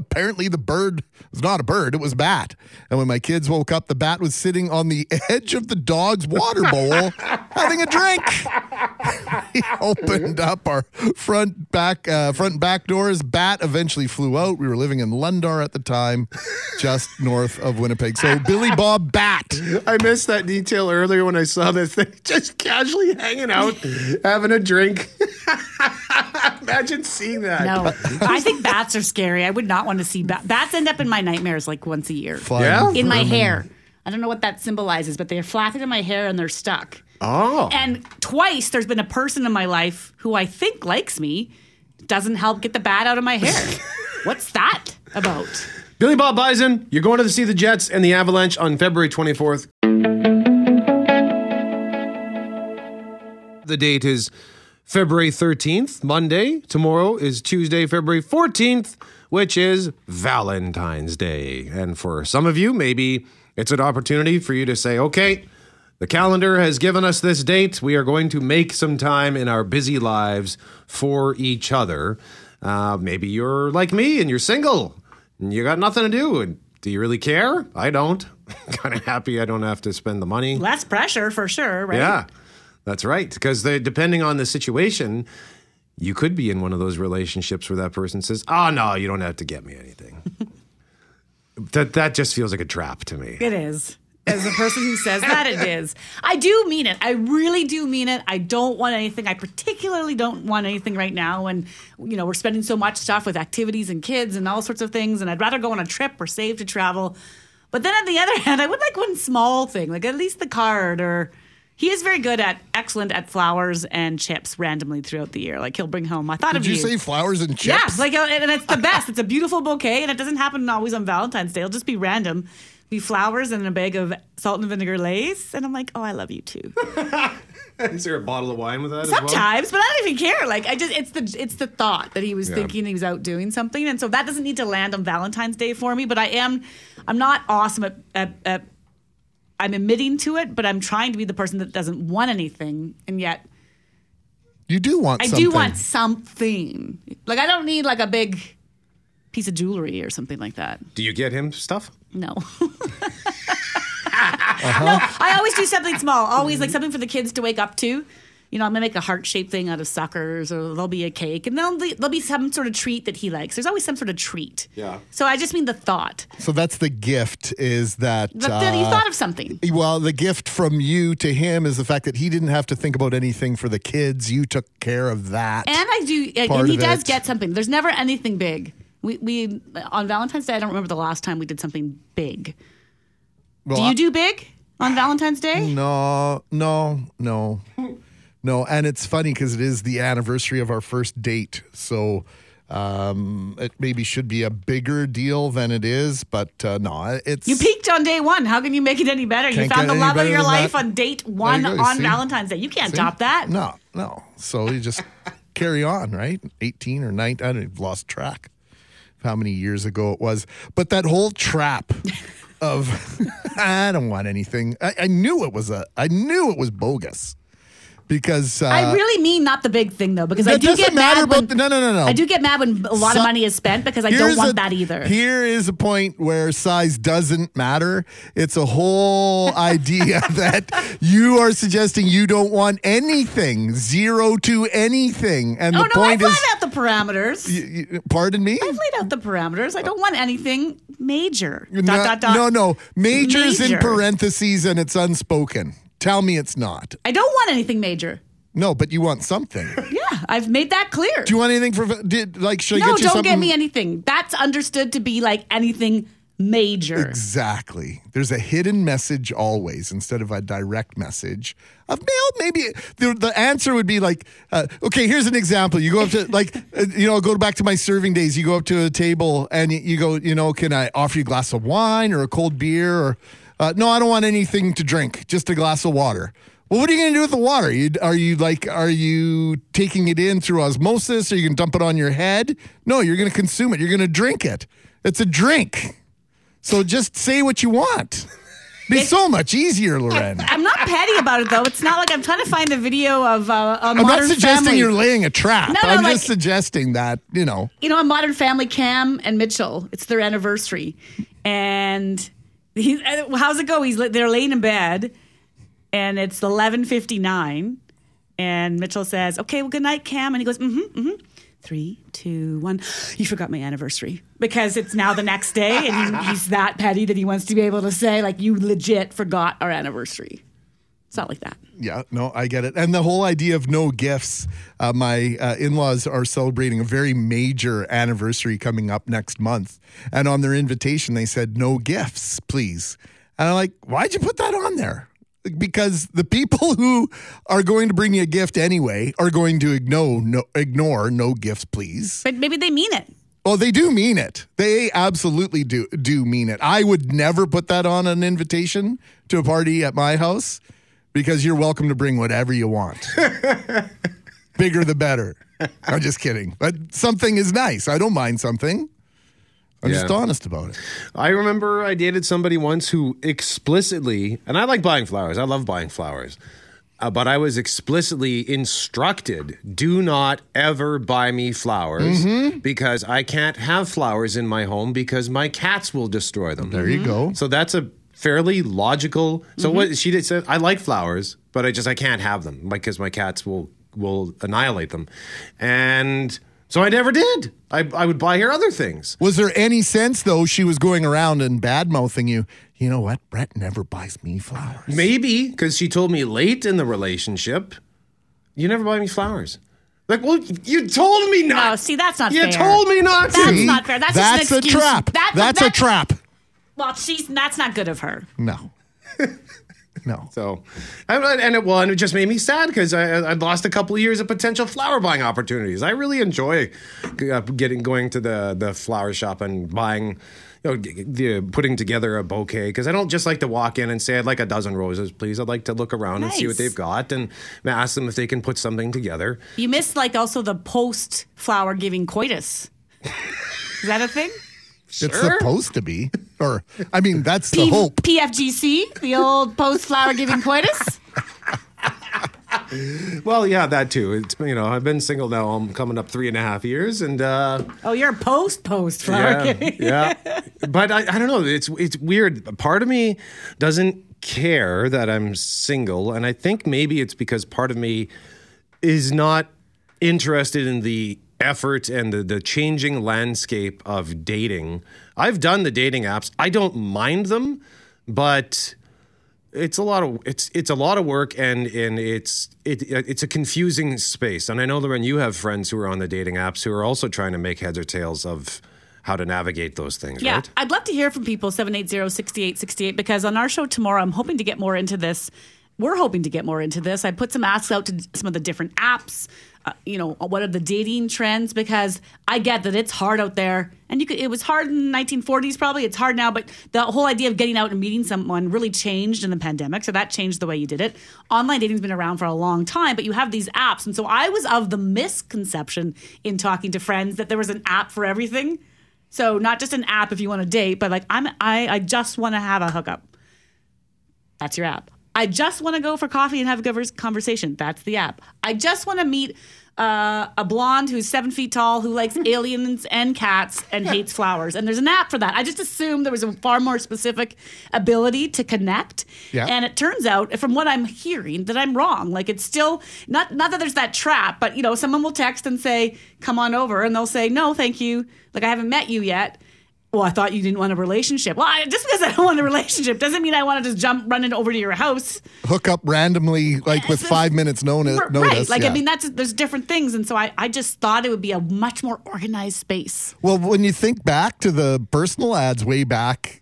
Apparently, the bird was not a bird, it was bat. And when my kids woke up, the bat was sitting on the edge of the dog's water bowl having a drink. he opened up our front back uh, front and back doors. Bat eventually flew out. We were living in Lundar at the time, just north of Winnipeg. So Billy Bob Bat. I missed that detail earlier when I saw this thing just casually hanging out, having a drink. Imagine seeing that. No, I think bats are scary. I would not want to see bats. Bats end up in my nightmares like once a year. Yeah? in my Um, hair. I don't know what that symbolizes, but they're flapping in my hair and they're stuck. Oh. And twice there's been a person in my life who I think likes me, doesn't help get the bat out of my hair. What's that about? Billy Bob Bison, you're going to see the Jets and the Avalanche on February 24th. The date is February 13th, Monday. Tomorrow is Tuesday, February 14th, which is Valentine's Day. And for some of you, maybe it's an opportunity for you to say, okay, the calendar has given us this date. We are going to make some time in our busy lives for each other. Uh, maybe you're like me and you're single and you got nothing to do. And do you really care? I don't. kind of happy I don't have to spend the money. Less pressure for sure, right? Yeah, that's right. Because depending on the situation, you could be in one of those relationships where that person says, "Oh no, you don't have to get me anything." that that just feels like a trap to me. It is. As a person who says that, it is. I do mean it. I really do mean it. I don't want anything. I particularly don't want anything right now. And, you know, we're spending so much stuff with activities and kids and all sorts of things. And I'd rather go on a trip or save to travel. But then on the other hand, I would like one small thing, like at least the card or. He is very good at excellent at flowers and chips randomly throughout the year. Like he'll bring home. I thought Did of you Did you. say flowers and chips? Yes, like uh, and it's the best. It's a beautiful bouquet, and it doesn't happen always on Valentine's Day. It'll just be random, be flowers and a bag of salt and vinegar Lay's, and I'm like, oh, I love you too. Is there a bottle of wine with that as well? Sometimes, but I don't even care. Like I just, it's the it's the thought that he was Yeah. thinking he was out doing something, and so that doesn't need to land on Valentine's Day for me. But I am, I'm not awesome at. at, at I'm admitting to it, but I'm trying to be the person that doesn't want anything, and yet You do want something. I something. do want something. Like I don't need like a big piece of jewelry or something like that. Do you get him stuff? No. Uh-huh. No, I always do something small. Always like something for the kids to wake up to. You know, I'm gonna make a heart shaped thing out of suckers, or there'll be a cake, and there'll be, there'll be some sort of treat that he likes. There's always some sort of treat. Yeah. So I just mean the thought. So that's the gift is that. The, that you uh, thought of something. Well, the gift from you to him is the fact that he didn't have to think about anything for the kids. You took care of that. And I do, and he of does it. get something. There's never anything big. We, we on Valentine's Day. I don't remember the last time we did something big. Well, do I- you do big on Valentine's Day? No, no, no, no. And it's funny because it is the anniversary of our first date. So um, it maybe should be a bigger deal than it is. But uh, no, it's. You peaked on day one. How can you make it any better? you found the love of your life that. on date one go, on see? Valentine's Day. You can't See? top that. No, no. So you just carry on, right? 18 or 19. I don't, I've lost track of how many years ago it was. But that whole trap of, I don't want anything. I, I knew it was a, I knew it was bogus because. Uh, I really mean not the big thing though, because I do get mad about when, the- no, no, no, no. I do get mad when a lot So- of money is spent because I don't want a- that either. Here is a point where size doesn't matter. It's a whole idea that you are suggesting you don't want anything, zero to anything. And oh the no, I've point laid out the parameters. pardon me? I've laid out the parameters. I don't want anything major. No, dot dot dot. no, no. Majors in parentheses and it's unspoken. Tell me it's not. I don't want anything major. No, but you want something. Yeah, I've made that clear. Do you want anything for did like should I no, get you don't something? get me anything. That's understood to be like anything major. Exactly. There's a hidden message always instead of a direct message. Of mail, maybe the, the answer would be like, uh, okay, here's an example. You go up to, like, uh, you know, go back to my serving days. You go up to a table and you- you go, you know, can I offer you a glass of wine or a cold beer? Or, uh, no, I don't want anything to drink, just a glass of water. Well, what are you going to do with the water? You, are you like, are you taking it in through osmosis? Are you going to dump it on your head? No, you're going to consume it. You're going to drink it. It's a drink. So just say what you want. Be so much easier, Loren. I'm not petty about it though. It's not like I'm trying to find a video of uh, a I'm not suggesting family. you're laying a trap. No, no, I'm like- just suggesting that, you know. you know, a Modern Family, Cam and Mitchell. It's their anniversary, and he, uh, how's it go? He's they're laying in bed, and it's eleven fifty nine, and Mitchell says, "Okay, well, good night, Cam," and he goes, "Mm-hmm, mm-hmm." Three, two, one. You forgot my anniversary because it's now the next day, and he's that petty that he wants to be able to say, like, "You legit forgot our anniversary." It's not like that. Yeah, no, I get it. And the whole idea of no gifts. Uh, my uh, in laws are celebrating a very major anniversary coming up next month. And on their invitation, they said, no gifts, please. And I'm like, why'd you put that on there? Because the people who are going to bring you a gift anyway are going to ignore no, ignore no gifts, please. But maybe they mean it. Oh, they do mean it. They absolutely do do mean it. I would never put that on an invitation to a party at my house because you're welcome to bring whatever you want. Bigger the better. I'm just kidding. But something is nice. I don't mind something. I'm just honest about it. I remember I dated somebody once who explicitly, and I like buying flowers. I love buying flowers. Uh, but I was explicitly instructed do not ever buy me flowers Mhm. because I can't have flowers in my home because my cats will destroy them. There you go. So that's a fairly logical. So Mhm. what she did said, I like flowers, but I just I can't have them because my cats will will annihilate them, and so I never did. I I would buy her other things. Was there any sense though she was going around and bad mouthing you? You know what? Brett never buys me flowers. Maybe because she told me late in the relationship, you never buy me flowers. Like, well, you told me not. No, see, that's not You fair. You told me not to. That's See? not fair. That's, That's just an a trap. That- That's a that- trap. Well, she's that's not good of her. No. no. So, and and it, well, and it just made me sad because I I lost a couple of years of potential flower buying opportunities. I really enjoy uh, getting going to the the flower shop and buying. You know, g- the, putting together a bouquet because I don't just like to walk in and say I'd like a dozen roses, please. I'd like to look around and see what they've got and ask them if they can put something together. You missed like also the post flower giving coitus. Is that a thing? It's supposed to be. Or I mean that's the hope. PFGC, the old post flower giving coitus. Well, yeah, that too. It's you know I've been single now. I'm coming up three and a half years, and uh, Oh, you're a post post flower yeah, giving. yeah. But I, I don't know. It's it's weird. Part of me doesn't care that I'm single, and I think maybe it's because part of me is not interested in the effort and the, the changing landscape of dating. I've done the dating apps. I don't mind them, but it's a lot of it's it's a lot of work and and it's it it's a confusing space. And I know Loren, you have friends who are on the dating apps who are also trying to make heads or tails of how to navigate those things, Yeah, right? I'd love to hear from people 780-6868 because on our show tomorrow, I'm hoping to get more into this. We're hoping to get more into this. I put some asks out to some of the different apps. Uh, you know, what are the dating trends? Because I get that it's hard out there, and you could. It was hard in the 1940s, probably. It's hard now, but the whole idea of getting out and meeting someone really changed in the pandemic. So that changed the way you did it. Online dating's been around for a long time, but you have these apps, and so I was of the misconception in talking to friends that there was an app for everything. So not just an app if you want to date, but like I'm I I just want to have a hookup. That's your app. I just want to go for coffee and have a good conversation. That's the app. I just want to meet uh, a blonde who's seven feet tall who likes aliens and cats and hates flowers. And there's an app for that. I just assumed there was a far more specific ability to connect. Yeah. And it turns out, from what I'm hearing, that I'm wrong. Like it's still not not that there's that trap, but you know, someone will text and say, "Come on over," and they'll say, "No, thank you. Like I haven't met you yet." Well, I thought you didn't want a relationship. Well, I, just because I don't want a relationship doesn't mean I want to just jump running over to your house. Hook up randomly, like with five minutes no- notice. right. Like, yeah. I mean, that's there's different things. And so I, I just thought it would be a much more organized space. Well, when you think back to the personal ads way back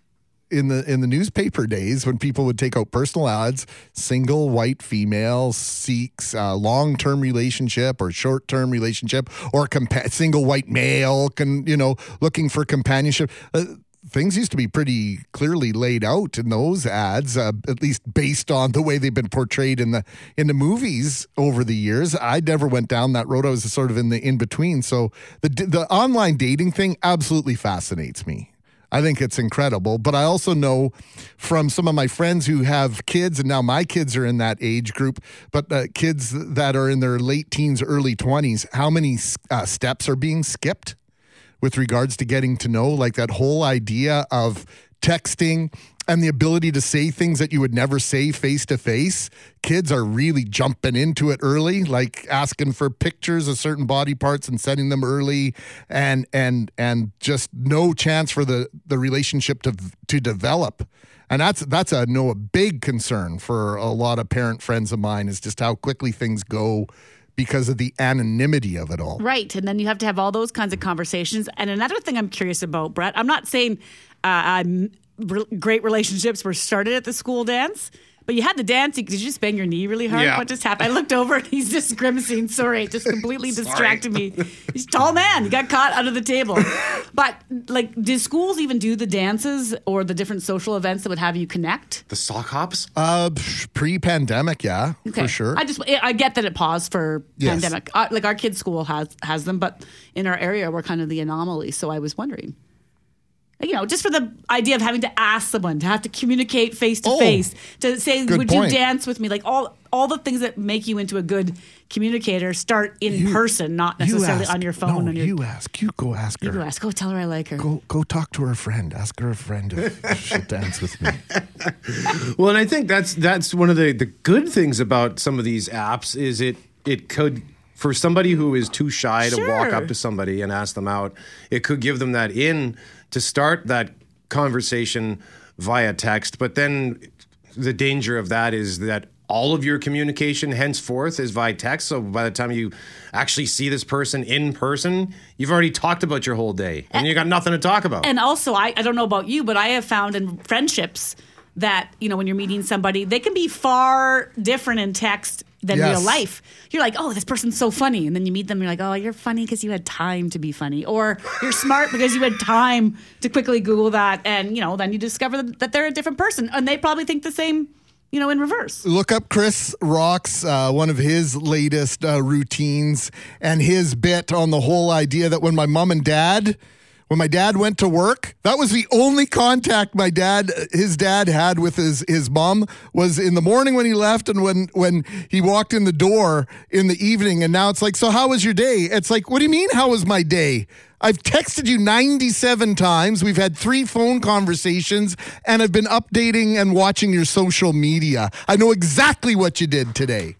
in the in the newspaper days, when people would take out personal ads, single white female seeks a long term relationship or short term relationship, or compa- single white male can you know looking for companionship. Uh, Things used to be pretty clearly laid out in those ads, uh, at least based on the way they've been portrayed in the in the movies over the years. I never went down that road. I was sort of in the in between. So the the online dating thing absolutely fascinates me. I think it's incredible. But I also know from some of my friends who have kids, and now my kids are in that age group, but uh, kids that are in their late teens, early 20s, how many uh, steps are being skipped with regards to getting to know? Like that whole idea of texting and the ability to say things that you would never say face to face. Kids are really jumping into it early, like asking for pictures of certain body parts and sending them early and and and just no chance for the the relationship to to develop. And that's that's a no a big concern for a lot of parent friends of mine is just how quickly things go because of the anonymity of it all. Right. And then you have to have all those kinds of conversations. And another thing I'm curious about, Brett, I'm not saying uh, I'm re- great relationships were started at the school dance. But you had the dance. Did you just bang your knee really hard? Yeah. What just happened? I looked over and he's just grimacing. Sorry, it just completely distracted me. He's a tall man. He got caught under the table. But like, did schools even do the dances or the different social events that would have you connect? The sock hops? Uh, pre pandemic, yeah, for sure. I just I get that it paused for Yes. pandemic. Uh, like our kids' school has has them, but in our area we're kind of the anomaly. So I was wondering, you know, just for the idea of having to ask someone to have to communicate face to oh, face to say, good "Would point. you dance with me?" Like all all the things that make you into a good communicator start in person, not You necessarily ask. on your phone. No, on your, you ask. You go ask her. you her. go ask. Go tell her I like her. Go go talk to her friend. Ask her a friend if she'll dance with me. Well, and I think that's that's one of the the good things about some of these apps is it it could for somebody who is too shy to walk up to somebody and ask them out, it could give them that in to start that conversation via text. But then the danger of that is that all of your communication henceforth is via text. So by the time you actually see this person in person, you've already talked about your whole day and you got nothing to talk about. And also, I, I don't know about you, but I have found in friendships that, you know, when you're meeting somebody, they can be far different in text than Yes. real life. You're like, oh, this person's so funny. And then you meet them, you're like, oh, you're funny because you had time to be funny. Or you're smart because you had time to quickly Google that. And, you know, then you discover that they're a different person. And they probably think the same, you know, in reverse. Look up Chris Rock's uh, one of his latest uh, routines and his bit on the whole idea that when my mom and dad, when my dad went to work, that was the only contact my dad, his dad had with his his mom was in the morning when he left and when when he walked in the door in the evening. And now it's like, so how was your day? It's like, what do you mean? How was my day? I've texted you 97 times. We've had three phone conversations, and I've been updating and watching your social media. I know exactly what you did today.